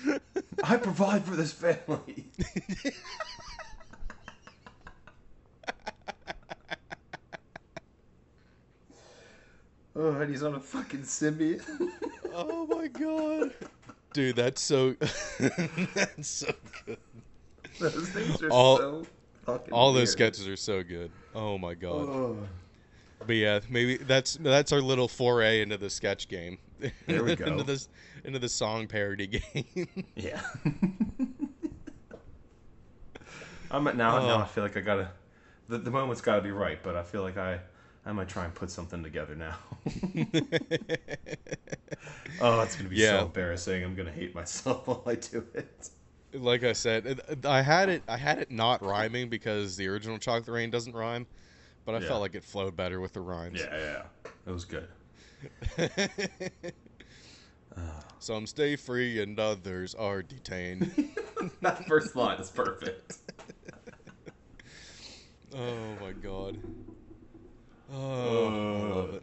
I provide for this family. oh, and he's on a fucking symbiote. Oh my god, dude, that's so that's so good. those things are All- so fucking All those sketches are so good. Oh my god. Oh. But yeah, maybe that's that's our little foray into the sketch game. There we go. into this into the song parody game. Yeah. I'm at now. Now Oh. I feel like I gotta. The, the moment's got to be right, but I feel like I I might try and put something together now. oh, it's gonna be Yeah. so embarrassing. I'm gonna hate myself while I do it. like I said, I had it I had it not rhyming because the original Chocolate Rain doesn't rhyme, but I Yeah. felt like it flowed better with the rhymes. Yeah, yeah, it was good. Some stay free and others are detained. that first line is perfect. oh my god. Oh, I love it.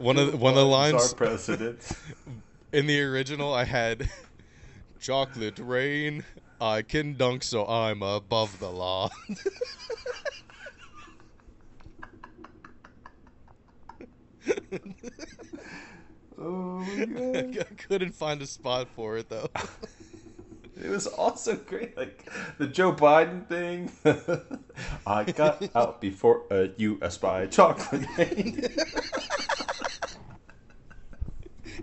One of the, one of the lines Our president. in the original, I had chocolate rain. I can dunk, so I'm above the law. oh my god. I couldn't find a spot for it though. It was also great, like the Joe Biden thing. I got out before uh, you espy chocolate.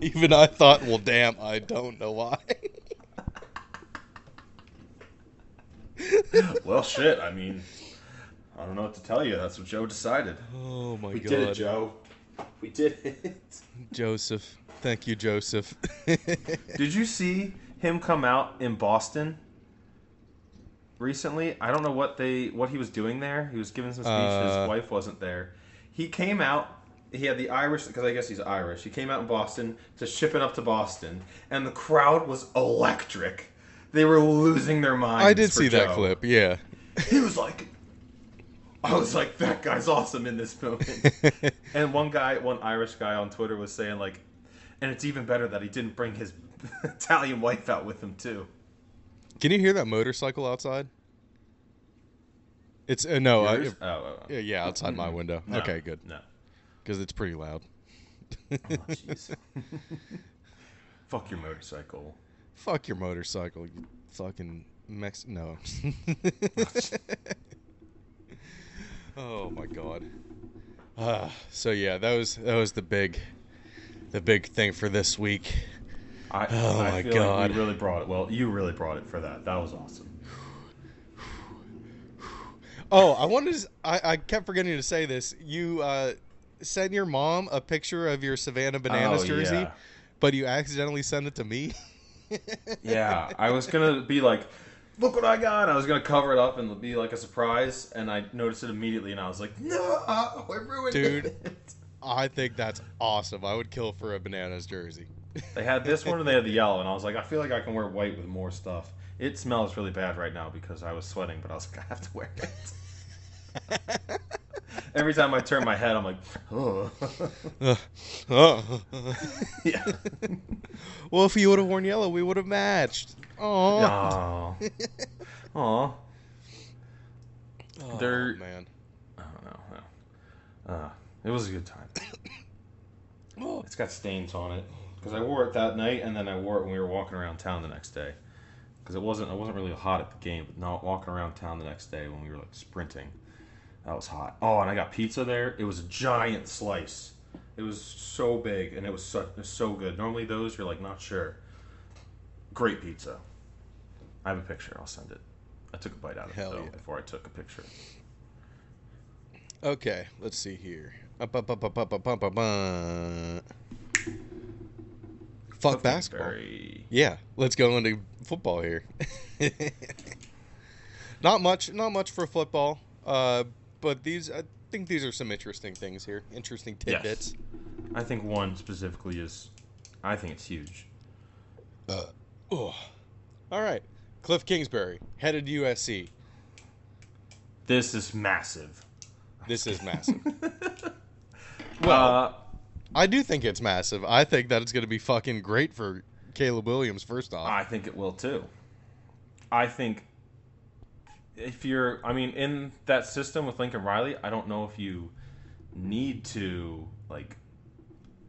Even I thought, well, damn, I don't know why. well, shit. I mean, I don't know what to tell you. That's what Joe decided. Oh my We god, we did it, Joe. We did it. Joseph. Thank you, Joseph. Did you see him come out in Boston recently? I don't know what they what he was doing there. He was giving some speech. Uh, His wife wasn't there. He came out. He had the Irish because I guess he's Irish. He came out in Boston to ship it up to Boston, and the crowd was electric. They were losing their minds. I did see that clip. Yeah. He was like, I was like, that guy's awesome in this moment. and one guy, one Irish guy on Twitter was saying like, and it's even better that he didn't bring his Italian wife out with him too. Can you hear that motorcycle outside? It's uh, no, I, Yours? oh, oh, oh. yeah, yeah, outside my window. No, Okay, good, No. because it's pretty loud. Oh, jeez. Fuck your motorcycle. Fuck your motorcycle, you fucking Mex. No. oh my god. Uh, so yeah, that was that was the big, the big thing for this week. I, Oh, I my God. like we really brought it. Well, you really brought it for that. That was awesome. Oh, I wanted to. I, I kept forgetting to say this. You uh, sent your mom a picture of your Savannah Bananas Oh, jersey, yeah. but you accidentally sent it to me. Yeah, I was gonna be like, look what I got. I was gonna cover it up and be like a surprise, and I noticed it immediately, and I was like, no, I ruined Dude. it. Dude, I think that's awesome. I would kill for a Bananas jersey. They had this one and they had the yellow, and I was like, I feel like I can wear white with more stuff. It smells really bad right now because I was sweating, but I was like, I have to wear it. Every time I turn my head, I'm like, oh. Uh, oh. yeah. well, if you would have worn yellow, we would have matched. Oh, Aw. Aw. oh They're- man. I don't know. no. Uh, it was a good time. It's got stains on it because I wore it that night, and then I wore it when we were walking around town the next day. Because it wasn't, it wasn't really hot at the game, but not walking around town the next day when we were like sprinting, that was hot. Oh, and I got pizza there. It was a giant slice. It was so big, and it was so, it was so good. Normally those you're like not sure. Great pizza. I have a picture. I'll send it. I took a bite out of Hell it though yeah. before I took a picture. Okay, let's see here. Up, up, up, up, up, up, up, up, up. Fuck basketball. Very- Yeah, let's go into football here. not much, not much for football. Uh, but these, I think these are some interesting things here. Interesting Yes. tidbits. I think one specifically is, I think it's huge. Uh, oh. All right, Kliff Kingsbury headed USC. This is massive. This is massive. Well, I do think it's massive. I think that it's going to be fucking great for Caleb Williams. First off, I think it will too. I think if you're, I mean, in that system with Lincoln Riley, I don't know if you need to like,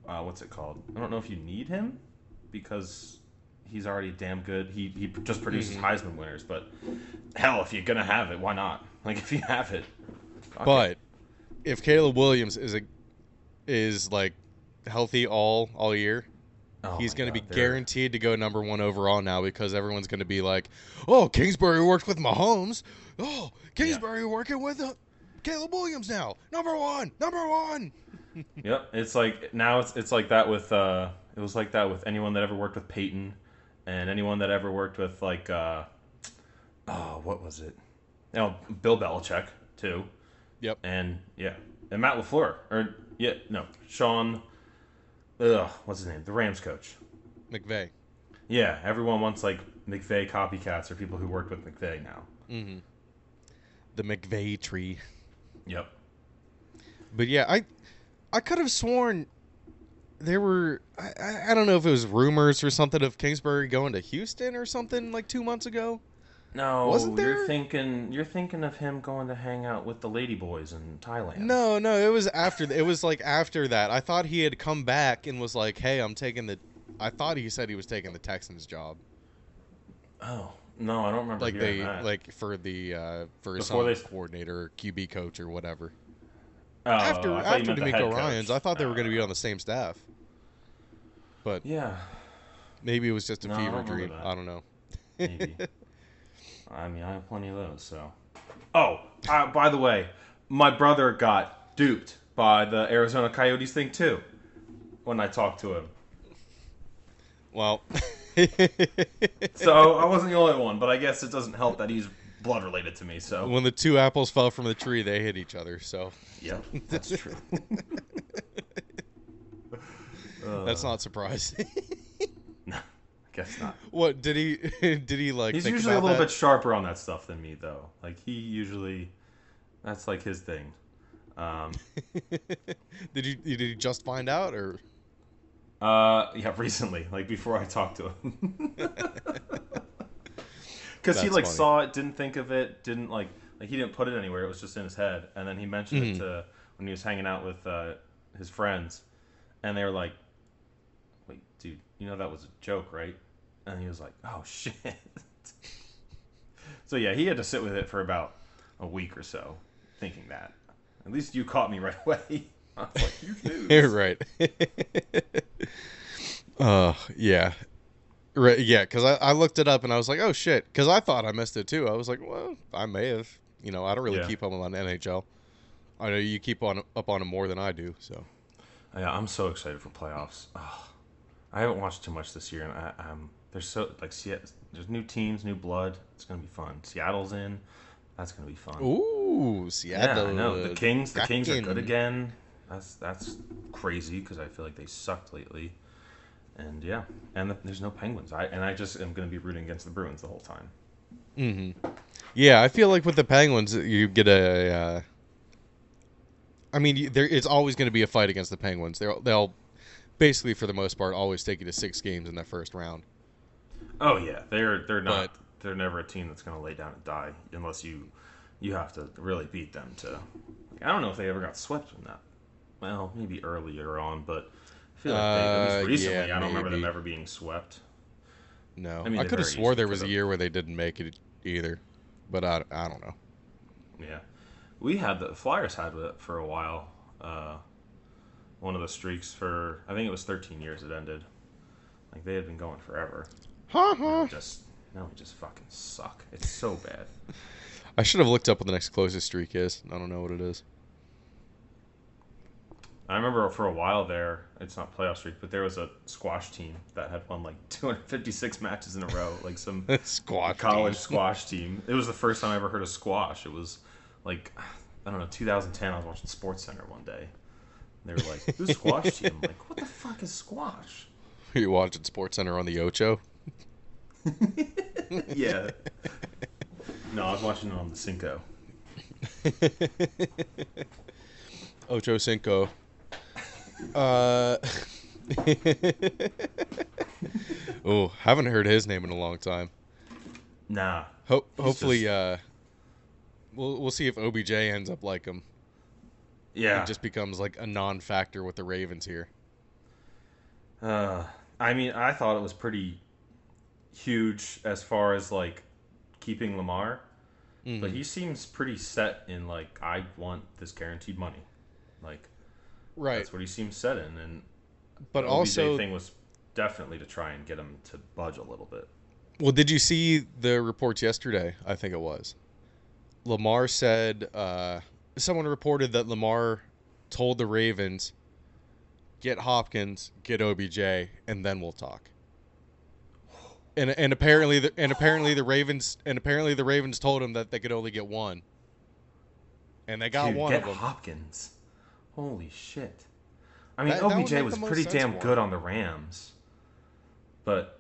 uh, what's it called? I don't know if you need him because he's already damn good. He he just produces Mm-hmm. Heisman winners, but hell, if you're gonna have it, why not? Like if you have it, fuck it. but if Caleb Williams is a is like healthy all all year, Oh he's going to be they're- guaranteed to go number one overall now because everyone's going to be like, "Oh, Kingsbury worked with Mahomes. Oh, Kingsbury working with uh, Caleb Williams now, number one, number one." Yep, it's like now it's it's like that with uh it was like that with anyone that ever worked with Peyton and anyone that ever worked with like uh oh what was it? You know, Bill Belichick too. Yep. And yeah. And Matt LaFleur. Or yeah, no. Sean Ugh, what's his name? The Rams coach. McVay. Yeah, everyone wants like McVay copycats or people who worked with McVay now. Mm-hmm. The McVay tree. Yep. But yeah, I I could have sworn there were I, I don't know if it was rumors or something of Kingsbury going to Houston or something like two months ago. No, Wasn't there? you're thinking you're thinking of him going to hang out with the ladyboys in Thailand. No, no, it was after. It was like after that. I thought he had come back and was like, "Hey, I'm taking the." I thought he said he was taking the Texans job, Oh no, I don't remember. like they that. like for the uh for some they- coordinator, or QB coach, or whatever. Oh, after I after meant the head DeMeco. Ryans, I thought they were going to be Uh, on the same staff, but Yeah, maybe it was just a No, fever dream. I don't know. maybe. I mean, I have plenty of those. So. Oh, uh, by the way, my brother got duped by the Arizona Coyotes thing too. When I talked to him, Well, so I wasn't the only one. But I guess it doesn't help that he's blood related to me. So. when the two apples fell from the tree, they hit each other. So Yep, that's true. that's not surprising. I guess not. what did he? Did he like? He's think usually a little that? bit sharper on that stuff than me, though. Like he usually, that's like his thing. Um, did you? Did you just find out, or uh, yeah, recently, like before I talked to him, because he like funny. saw it, didn't think of it, didn't like like he didn't put it anywhere. It was just in his head, and then he mentioned Mm-hmm. it to when he was hanging out with uh, his friends, and they were like, "Wait, dude, you know that was a joke, right?" And he was like, "Oh shit." so yeah, he had to sit with it for about a week or so, thinking that. At least you caught me right away. I was like, "You knew." You're right. uh, yeah. Right, yeah, because I, I looked it up and I was like, oh shit, because I thought I missed it too. I was like, well, I may have. You know, I don't really Yeah. keep up on NHL. I know you keep on up on it more than I do. So Yeah, I'm so excited for playoffs. Oh, I haven't watched too much this year, and I, um, there's so like there's new teams, new blood. It's gonna be fun. Seattle's in. That's gonna be fun. ooh, Seattle. yeah. I know the Kings. The Kings are good again. That's that's crazy because I feel like they sucked lately. And yeah, and the, there's no Penguins. I and I just am gonna be rooting against the Bruins the whole time. Mm-hmm. Yeah, I feel like with the Penguins, you get a. Uh, I mean, there it's always going to be a fight against the Penguins. They'll they'll basically, for the most part, always take you to six games in that first round. Oh yeah, they're they're not. But- they're never a team that's gonna lay down and die unless you you have to really beat them to. Like, I don't know if they ever got swept in that. Well, maybe earlier on, but I feel like they, at Uh, least recently, yeah, I don't remember them ever being swept. No, I mean, I could have swore there was a year where they didn't make it either, but I, I don't know. Yeah, we had the Flyers had it for a while. Uh, one of the streaks for I think it was 13 years. It ended. Like they had been going forever. Ha Now ha. we just now we just fucking suck. It's so bad. I should have looked up what the next closest streak is. I don't know what it is. I remember for a while there, it's not playoff streak, but there was a squash team that had won like 256 matches in a row, like some Squash college team. squash team. It was the first time I ever heard of squash. It was like I don't know, 2010. I was watching SportsCenter one day. They were like, "Who's squash team?" I'm like, "What the fuck is squash?" Are you watching SportsCenter on the Ocho? yeah. No, I was watching it on the Cinco. Ocho Cinco. Uh. oh, haven't heard his name in a long time. Nah. Ho- hopefully, just- uh, we'll we'll see if OBJ ends up like him. Yeah. He just becomes like a non-factor with the Ravens here. Uh, I mean, I thought it was pretty huge as far as like keeping Lamar, Mm-hmm. but he seems pretty set in like I want this guaranteed money, like Right, that's what he seems set in, and but the OBJ also, thing was definitely to try and get him to budge a little bit. well, did you see the reports yesterday? I think it was. Lamar said uh, someone reported that Lamar told the Ravens, "Get Hopkins, get OBJ, and then we'll talk." And and apparently the, and apparently the Ravens and apparently the Ravens told him that they could only get one. And they got Dude, one of them. Hopkins. Holy shit. I mean, That- that OBJ make was pretty damn good on the Rams, but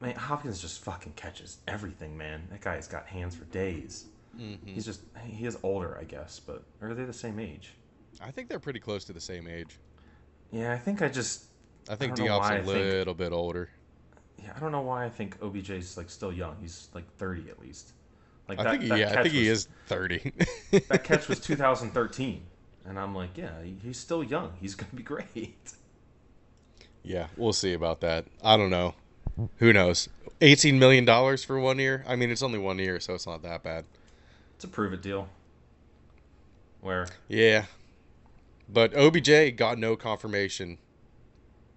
man, Hopkins just fucking catches everything, man. That guy's got hands for days. Mm-hmm. He's just he is older, I guess, but are they the same age? I think they're pretty close to the same age. Yeah, I think I just I think don't D-Hop's a I think- little bit older. Yeah, I don't know why I think OBJ's like still young. He's like 30 at least. Like I think he, that yeah, I think he is 30. That catch was 2013, and I'm like, yeah, he's still young. He's gonna be great. yeah, we'll see about that. I don't know. Who knows? 18 million dollars for one year? I mean, it's only one year, so it's not that bad. It's a prove it deal. Where Yeah. But OBJ got no confirmation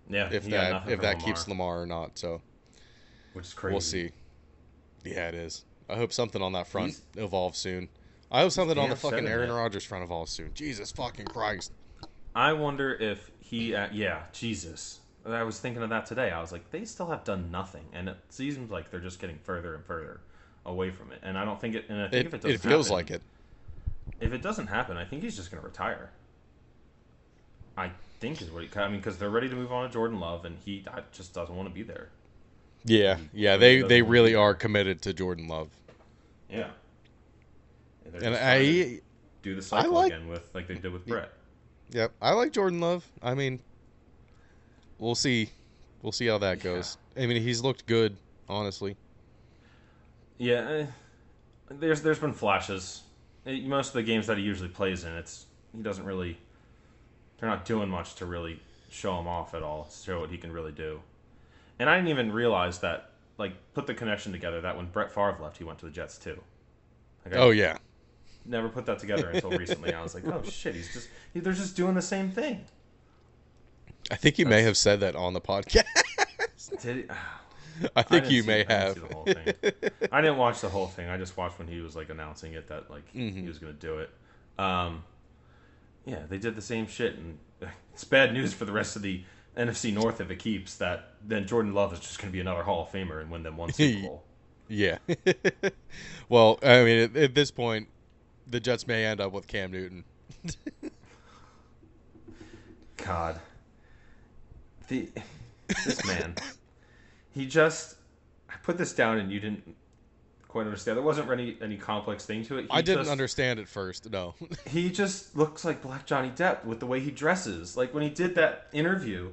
yeah, if that if that keeps Lamar, Lamar or not, so which is crazy. we'll see. Yeah, it is. I hope something on that front He's- evolves soon. I hope something on the fucking Aaron it. Rodgers front evolves soon. Jesus fucking Christ. I wonder if he, uh, yeah, Jesus. I was thinking of that today. I was like, they still have done nothing, and it seems like they're just getting further and further away from it. And I don't think it. And I think It, if it doesn't it feels happen- like it. If it doesn't happen, I think he's just going to retire. I think is what he. I mean, because they're ready to move on to Jordan Love, and he just doesn't want to be there. Yeah, yeah, they they really are committed to Jordan Love. Yeah. And, And just trying to I do the cycle like- again with like they did with Brett. Yep, I like Jordan Love. I mean, we'll see. We'll see how that goes. I mean, he's looked good, honestly. Yeah, eh, there's there's been flashes. Eh, Most of the games that he usually plays in, it's he doesn't really. They're not doing much to really show him off at all, show what he can really do. And I didn't even realize that. Like, put the connection together that when Brett Favre left, he went to the Jets too. Like, I Oh yeah, never put that together until recently. I was like, oh shit, he's just he, they're just doing the same thing. I think you may have said that on the podcast. Did he? I I think didn't you see- may I have. the whole thing. I didn't watch the whole thing. I just watched when he was like announcing it that like Mm-hmm. he was going to do it. Um, yeah, they did the same shit, and it's bad news for the rest of the NFC North if it keeps. That then Jordan Love is just going to be another Hall of Famer and win them one Super Bowl. yeah. well, I mean, at, at this point, the Jets may end up with Cam Newton. God, the this man, he just I put this down and you didn't quite understand. There wasn't really any complex thing to it. He I didn't just- understand at first. No. he just looks like Black Johnny Depp with the way he dresses. Like when he did that interview,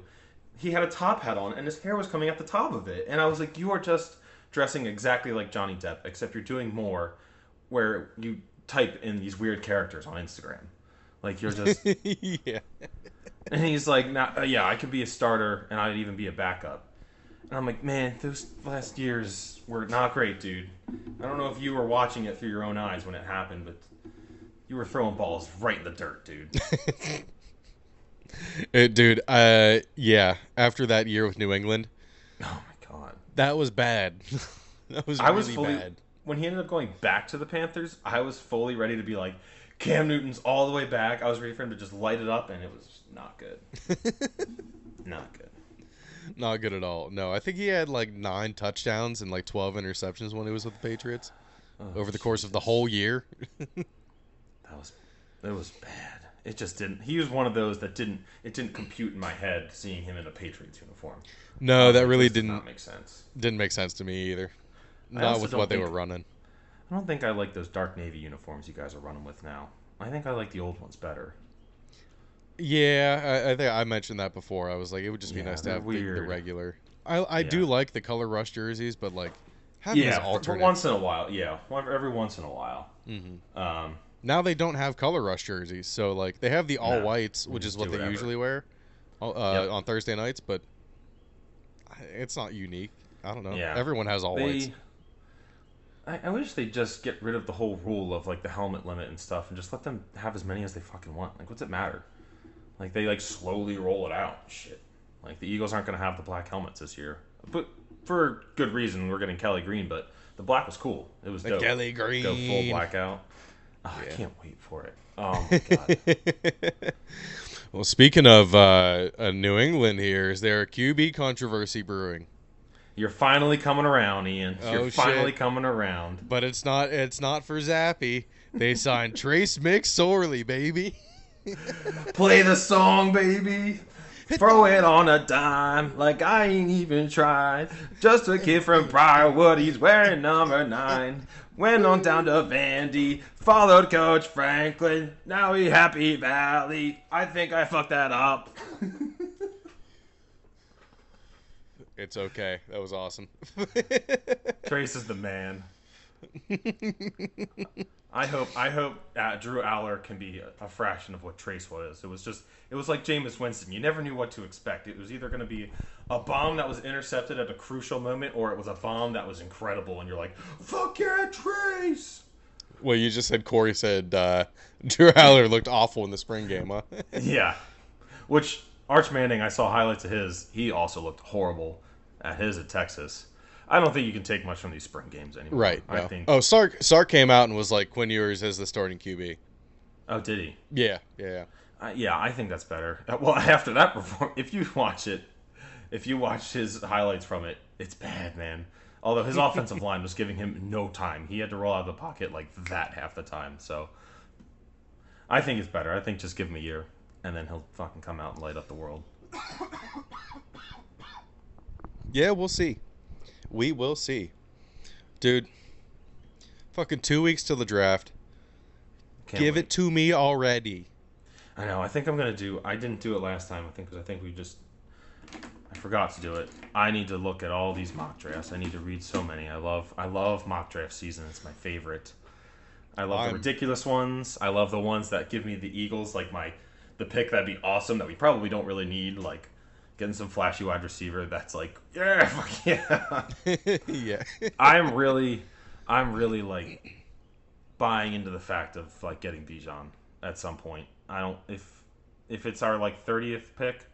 he had a top hat on and his hair was coming at the top of it. And I was like, you are just dressing exactly like Johnny Depp, except you're doing more where you type in these weird characters on Instagram. Like you're just, yeah. and he's like, nah, uh, yeah, I could be a starter and I'd even be a backup. And I'm like, man, those last years were not great, dude. I don't know if you were watching it through your own eyes when it happened, but you were throwing balls right in the dirt, dude. Uh, dude, uh, yeah. After that year with New England, Oh my god. that was bad. that was I really was fully bad. when he ended up going back to the Panthers, I was fully ready to be like, Cam Newton's all the way back. I was ready for him to just light it up and it was not good. not good. Not good at all. No, I think he had like nine touchdowns and like twelve interceptions when he was with the Patriots Oh, over the course of the whole year. That was it was bad. It just didn't he was one of those that didn't it didn't compute in my head seeing him in a Patriots uniform. No, that really didn't not make sense. didn't make sense to me either. Not with what they think- were running. I don't think I like those dark navy uniforms you guys are running with now. I think I like the old ones better. Yeah, I, I think I mentioned that before. I was like, it would just be Yeah, nice to have the, the regular. I I do like the color rush jerseys, but like having yeah, as for- for alternate. once in a while. Yeah, every once in a while. Mm-hmm. Um, Now they don't have color rush jerseys, so like they have the all No, whites, which is what they whatever. usually wear uh, Yep. on Thursday nights, but it's not unique. I don't know. Yeah. Everyone has all whites. I, I wish they'd just get rid of the whole rule of like the helmet limit and stuff, and just let them have as many as they fucking want. Like, what's it matter? Like they like slowly roll it out. Shit. Like the Eagles aren't gonna have the black helmets this year, but for good reason. We're getting Kelly Green, but the black was cool. It was The dope. Kelly Go full blackout. Oh, I can't wait for it. Oh my god. well, speaking of uh, uh, New England, here is there a QB controversy brewing, You're finally coming around, Ian. Oh, You're shit. finally coming around. but it's not. It's not for Zappe. They signed Trace McSorley, baby. Play the song, baby. Throw it on a dime, like I ain't even tried. Just a kid from Briarwood, he's wearing number nine. Went on down to Vandy, followed Coach Franklin. Now he Happy Valley. I think I fucked that up. It's okay. That was awesome. Trace is the man. I hope I hope uh, Drew Allar can be a, a fraction of what Trace was. It was just it was like Jameis Winston. You never knew what to expect. It was either going to be a bomb that was intercepted at a crucial moment, or it was a bomb that was incredible, and you're like, "Fuck yeah, Trace!" well, you just said Corey said uh, Drew Allar looked awful in the spring game, huh? Yeah, which Arch Manning, I saw highlights of his. He also looked horrible at his at Texas. I don't think you can take much from these spring games anymore. right. I think. Oh, Sark Sark came out and was like Quinn Ewers as the starting QB. oh, did he? Yeah, yeah, yeah. Uh, yeah, I think that's better. Well, after that perform, if you watch it, if you watch his highlights from it, it's bad, man. Although his offensive line was giving him no time, he had to roll out of the pocket like that half the time. So, I think it's better. I think just give him a year, and then he'll fucking come out and light up the world. Yeah, we'll see. We will see. Dude, fucking two weeks till the draft. Can't Give wait. it to me already. I know. I think I'm gonna do. I didn't do it last time. I think because I think we just. I forgot to do it. I need to look at all these mock drafts. I need to read so many. I love. I love mock draft season. It's my favorite. I love I'm- the ridiculous ones. I love the ones that give me the Eagles, like my, the pick that'd be awesome that we probably don't really need, like getting some flashy wide receiver. That's like, yeah, fuck yeah. yeah. I'm really, I'm really like buying into the fact of like getting Bijan at some point. I don't if if it's our like thirtieth pick,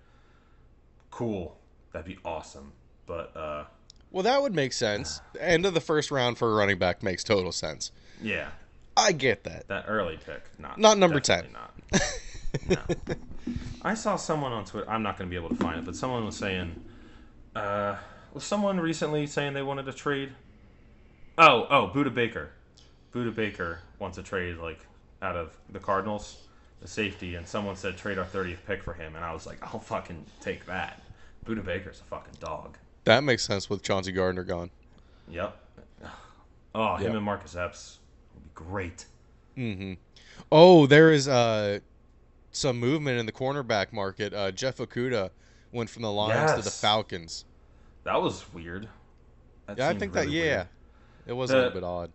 cool, that'd be awesome. But uh, well, that would make sense. End of the first round for a running back makes total sense. yeah, I get that. that early pick, not Not number definitely Not. No. I saw someone on Twitter. I'm not going to be able to find it, but someone was saying, uh, was someone recently saying they wanted to trade? Oh, oh, Budda Baker. Budda Baker wants a trade like out of the Cardinals, the safety, and someone said trade our 30th pick for him, and I was like, I'll fucking take that. Budda Baker's a fucking dog. That makes sense with Chauncey Gardner gone. Yep. Oh, him Yep. and Marcus Epps would be great. Oh, there is uh some movement in the cornerback market. Uh, Jeff Okudah went from the Lions to the Falcons. That was weird. That Yeah, I think that yeah, weird. it was a little bit odd.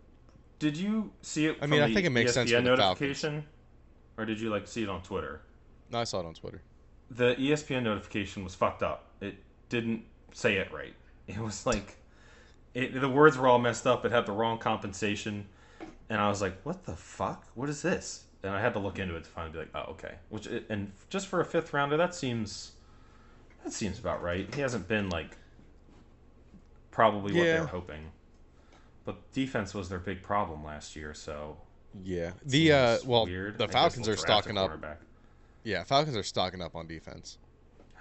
Did you see it? I mean, I think it makes sense ESPN for the Falcons. notification, or did you like see it on Twitter? No, I saw it on Twitter. The ESPN notification was fucked up. It didn't say it right. It was like, it, the words were all messed up. It had the wrong compensation, and I was like, "What the fuck? What is this?" And I had to look into it to finally be like, "Oh, okay." Which and just for a fifth rounder, that seems that seems about right. He hasn't been like probably what they Yeah. were hoping. But defense was their big problem last year, so Yeah, the uh, well, weird. the Falcons are stocking up. Yeah, Falcons are stocking up on defense.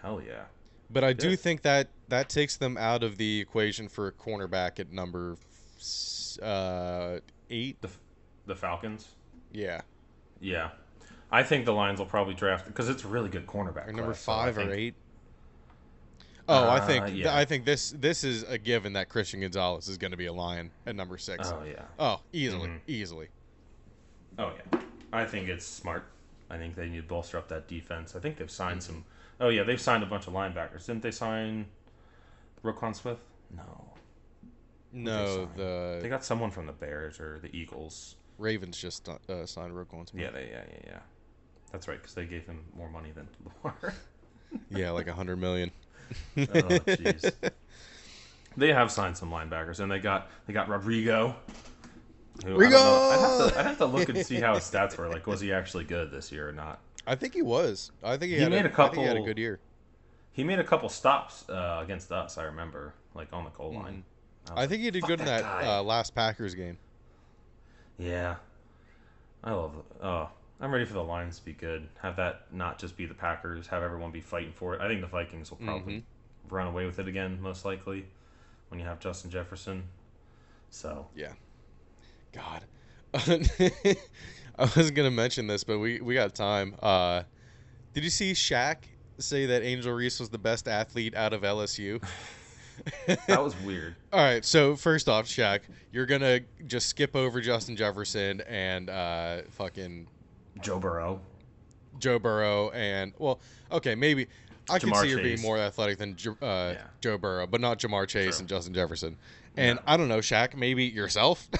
Hell yeah. But I do think that that takes them out of the equation for a cornerback at number uh, eight. The the Falcons. Yeah, Yeah, I think the Lions will probably draft because it's a really good cornerback. or number class, so five or think- eight. Oh, I Uh, think yeah. I think this this is a given that Christian Gonzalez is going to be a Lion at number six. Oh yeah. Oh, easily, Mhm. easily. Oh yeah. I think it's smart. I think they need to bolster up that defense. I think they've signed some. Oh yeah, they've signed a bunch of linebackers. Didn't they sign Roquan Smith? No. No, sign? They the got someone from the Bears or the Eagles. Ravens just uh, signed Roquan Smith. Yeah, they, yeah, yeah, yeah. That's right, because they gave him more money than Lamar. Yeah, like a hundred million. oh, jeez. They have signed some linebackers, and they got they got Rodrigo. who, I I'd have, to, I'd have to look and see how his stats were. Like, was he actually good this year or not? I think he was. I think he, He had made a, a think he had a couple- good year. He made a couple stops uh, against us. I remember, like on the goal line. Mm-hmm. I think he did good in that guy." uh, last Packers game. Yeah, I love. it. Oh, I'm ready for the Lions to be good. Have that not just be the Packers. Have everyone be fighting for it. I think the Vikings will probably Mm-hmm. run away with it again, most likely, when you have Justin Jefferson. So Yeah. God. I was gonna mention this, but we we got time. Uh, did you see Shaq say that Angel Reese was the best athlete out of LSU? that was weird. All right, so first off, Shaq, you're gonna just skip over Justin Jefferson and uh, fucking Joe Burrow. Joe Burrow and well, okay, maybe I Jamar see her being more athletic than uh, Yeah. Joe Burrow, but not Ja'Marr Chase True. and Justin Jefferson. And No. I don't know, Shaq, maybe yourself.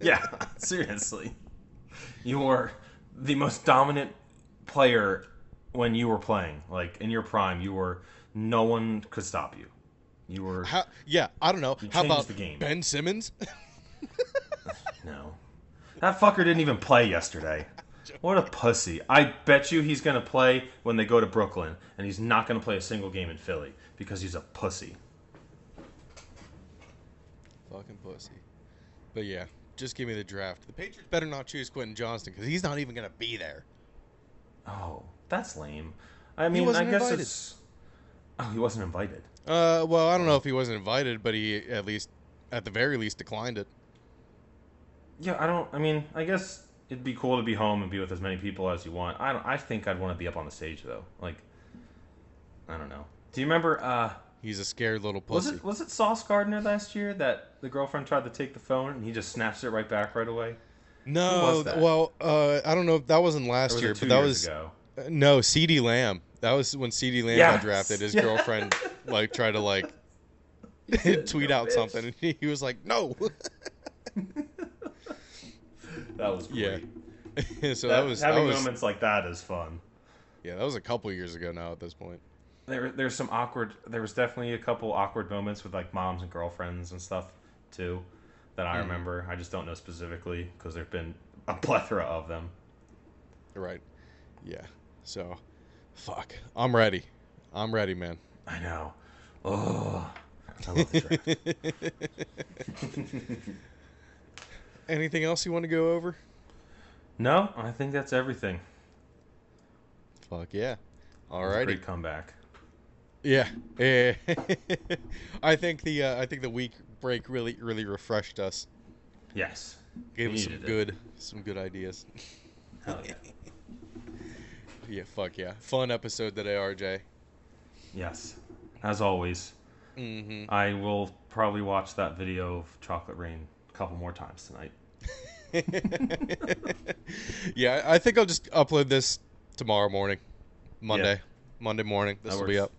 Yeah, seriously. You were the most dominant player when you were playing. Like in your prime, you were no one could stop you. You were How, yeah, I don't know. How about the game. Ben Simmons? no. That fucker didn't even play yesterday. What a pussy. I bet you he's going to play when they go to Brooklyn and he's not going to play a single game in Philly because he's a pussy. Fucking pussy. But yeah, just give me the draft. The Patriots better not choose Quentin Johnston because he's not even gonna be there. Oh, that's lame. I mean, I guess invited. it's Oh, he wasn't invited. Uh, well, I don't know if he wasn't invited, but he at least, at the very least, declined it. Yeah, I don't. I mean, I guess it'd be cool to be home and be with as many people as you want. I don't. I think I'd want to be up on the stage though. Like, I don't know. Do you remember? uh He's a scared little pussy. Was it was it Sauce Gardner last year that the girlfriend tried to take the phone and he just snatched it right back right away? no, well, uh, I don't know. if That wasn't last was year, but that was ago? uh, no CeeDee Lamb. That was when CeeDee Lamb Yes! got drafted. His Yeah. girlfriend like try to like tweet out something, and he was like, "No." That was Yeah. so that, was that having was moments like that is fun. yeah, that was a couple years ago now. At this point. There, there's some awkward. There was definitely a couple awkward moments with like moms and girlfriends and stuff too, that. I mm. remember. I just don't know specifically because there've been a plethora of them. Right. Yeah. So, fuck. I'm ready. I'm ready, man. I know. Oh, I love the draft. Anything else you want to go over? no, I think that's everything. Fuck yeah. It was. Great comeback. Yeah. Yeah. I think the uh, I think the week break really really refreshed us. Yes. Gave We us some it. good some good ideas. Hell yeah. Yeah. Fuck yeah. Fun episode today, RJ. Yes. As always, Mm-hmm. I will probably watch that video of Chocolate Rain a couple more times tonight. yeah, I think I'll just upload this tomorrow morning, Monday, Monday morning. This That will be up.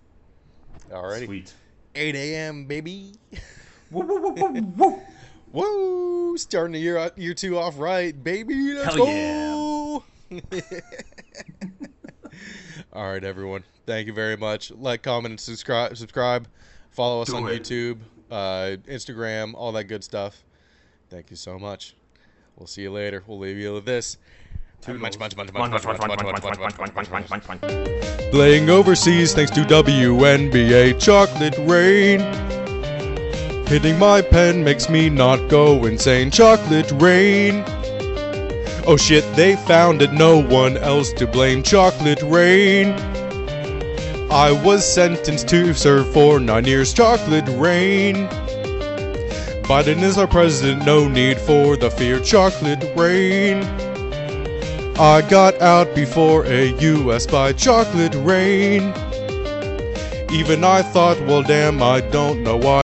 Alrighty. Sweet. 8 a.m. baby. Woo, woo, woo, woo, woo. Woo! Starting the year year two off right, baby. Let's Hell go. All right, everyone. Thank you very much. Like, comment, and subscribe. Subscribe. Follow us Do on it. YouTube, uh, Instagram, all that good stuff. Thank you so much. We'll see you later. We'll leave you with this. Playing overseas thanks to WNBA Chocolate Rain. Hitting my pen makes me not go insane. Chocolate Rain. Oh shit, they found it, no one else to blame. Chocolate Rain. I was sentenced to serve for nine years. Chocolate Rain. Biden is our president, no need for the fear. Chocolate Rain. I got out before a US by Chocolate Rain. Even I thought, well, damn, I don't know why.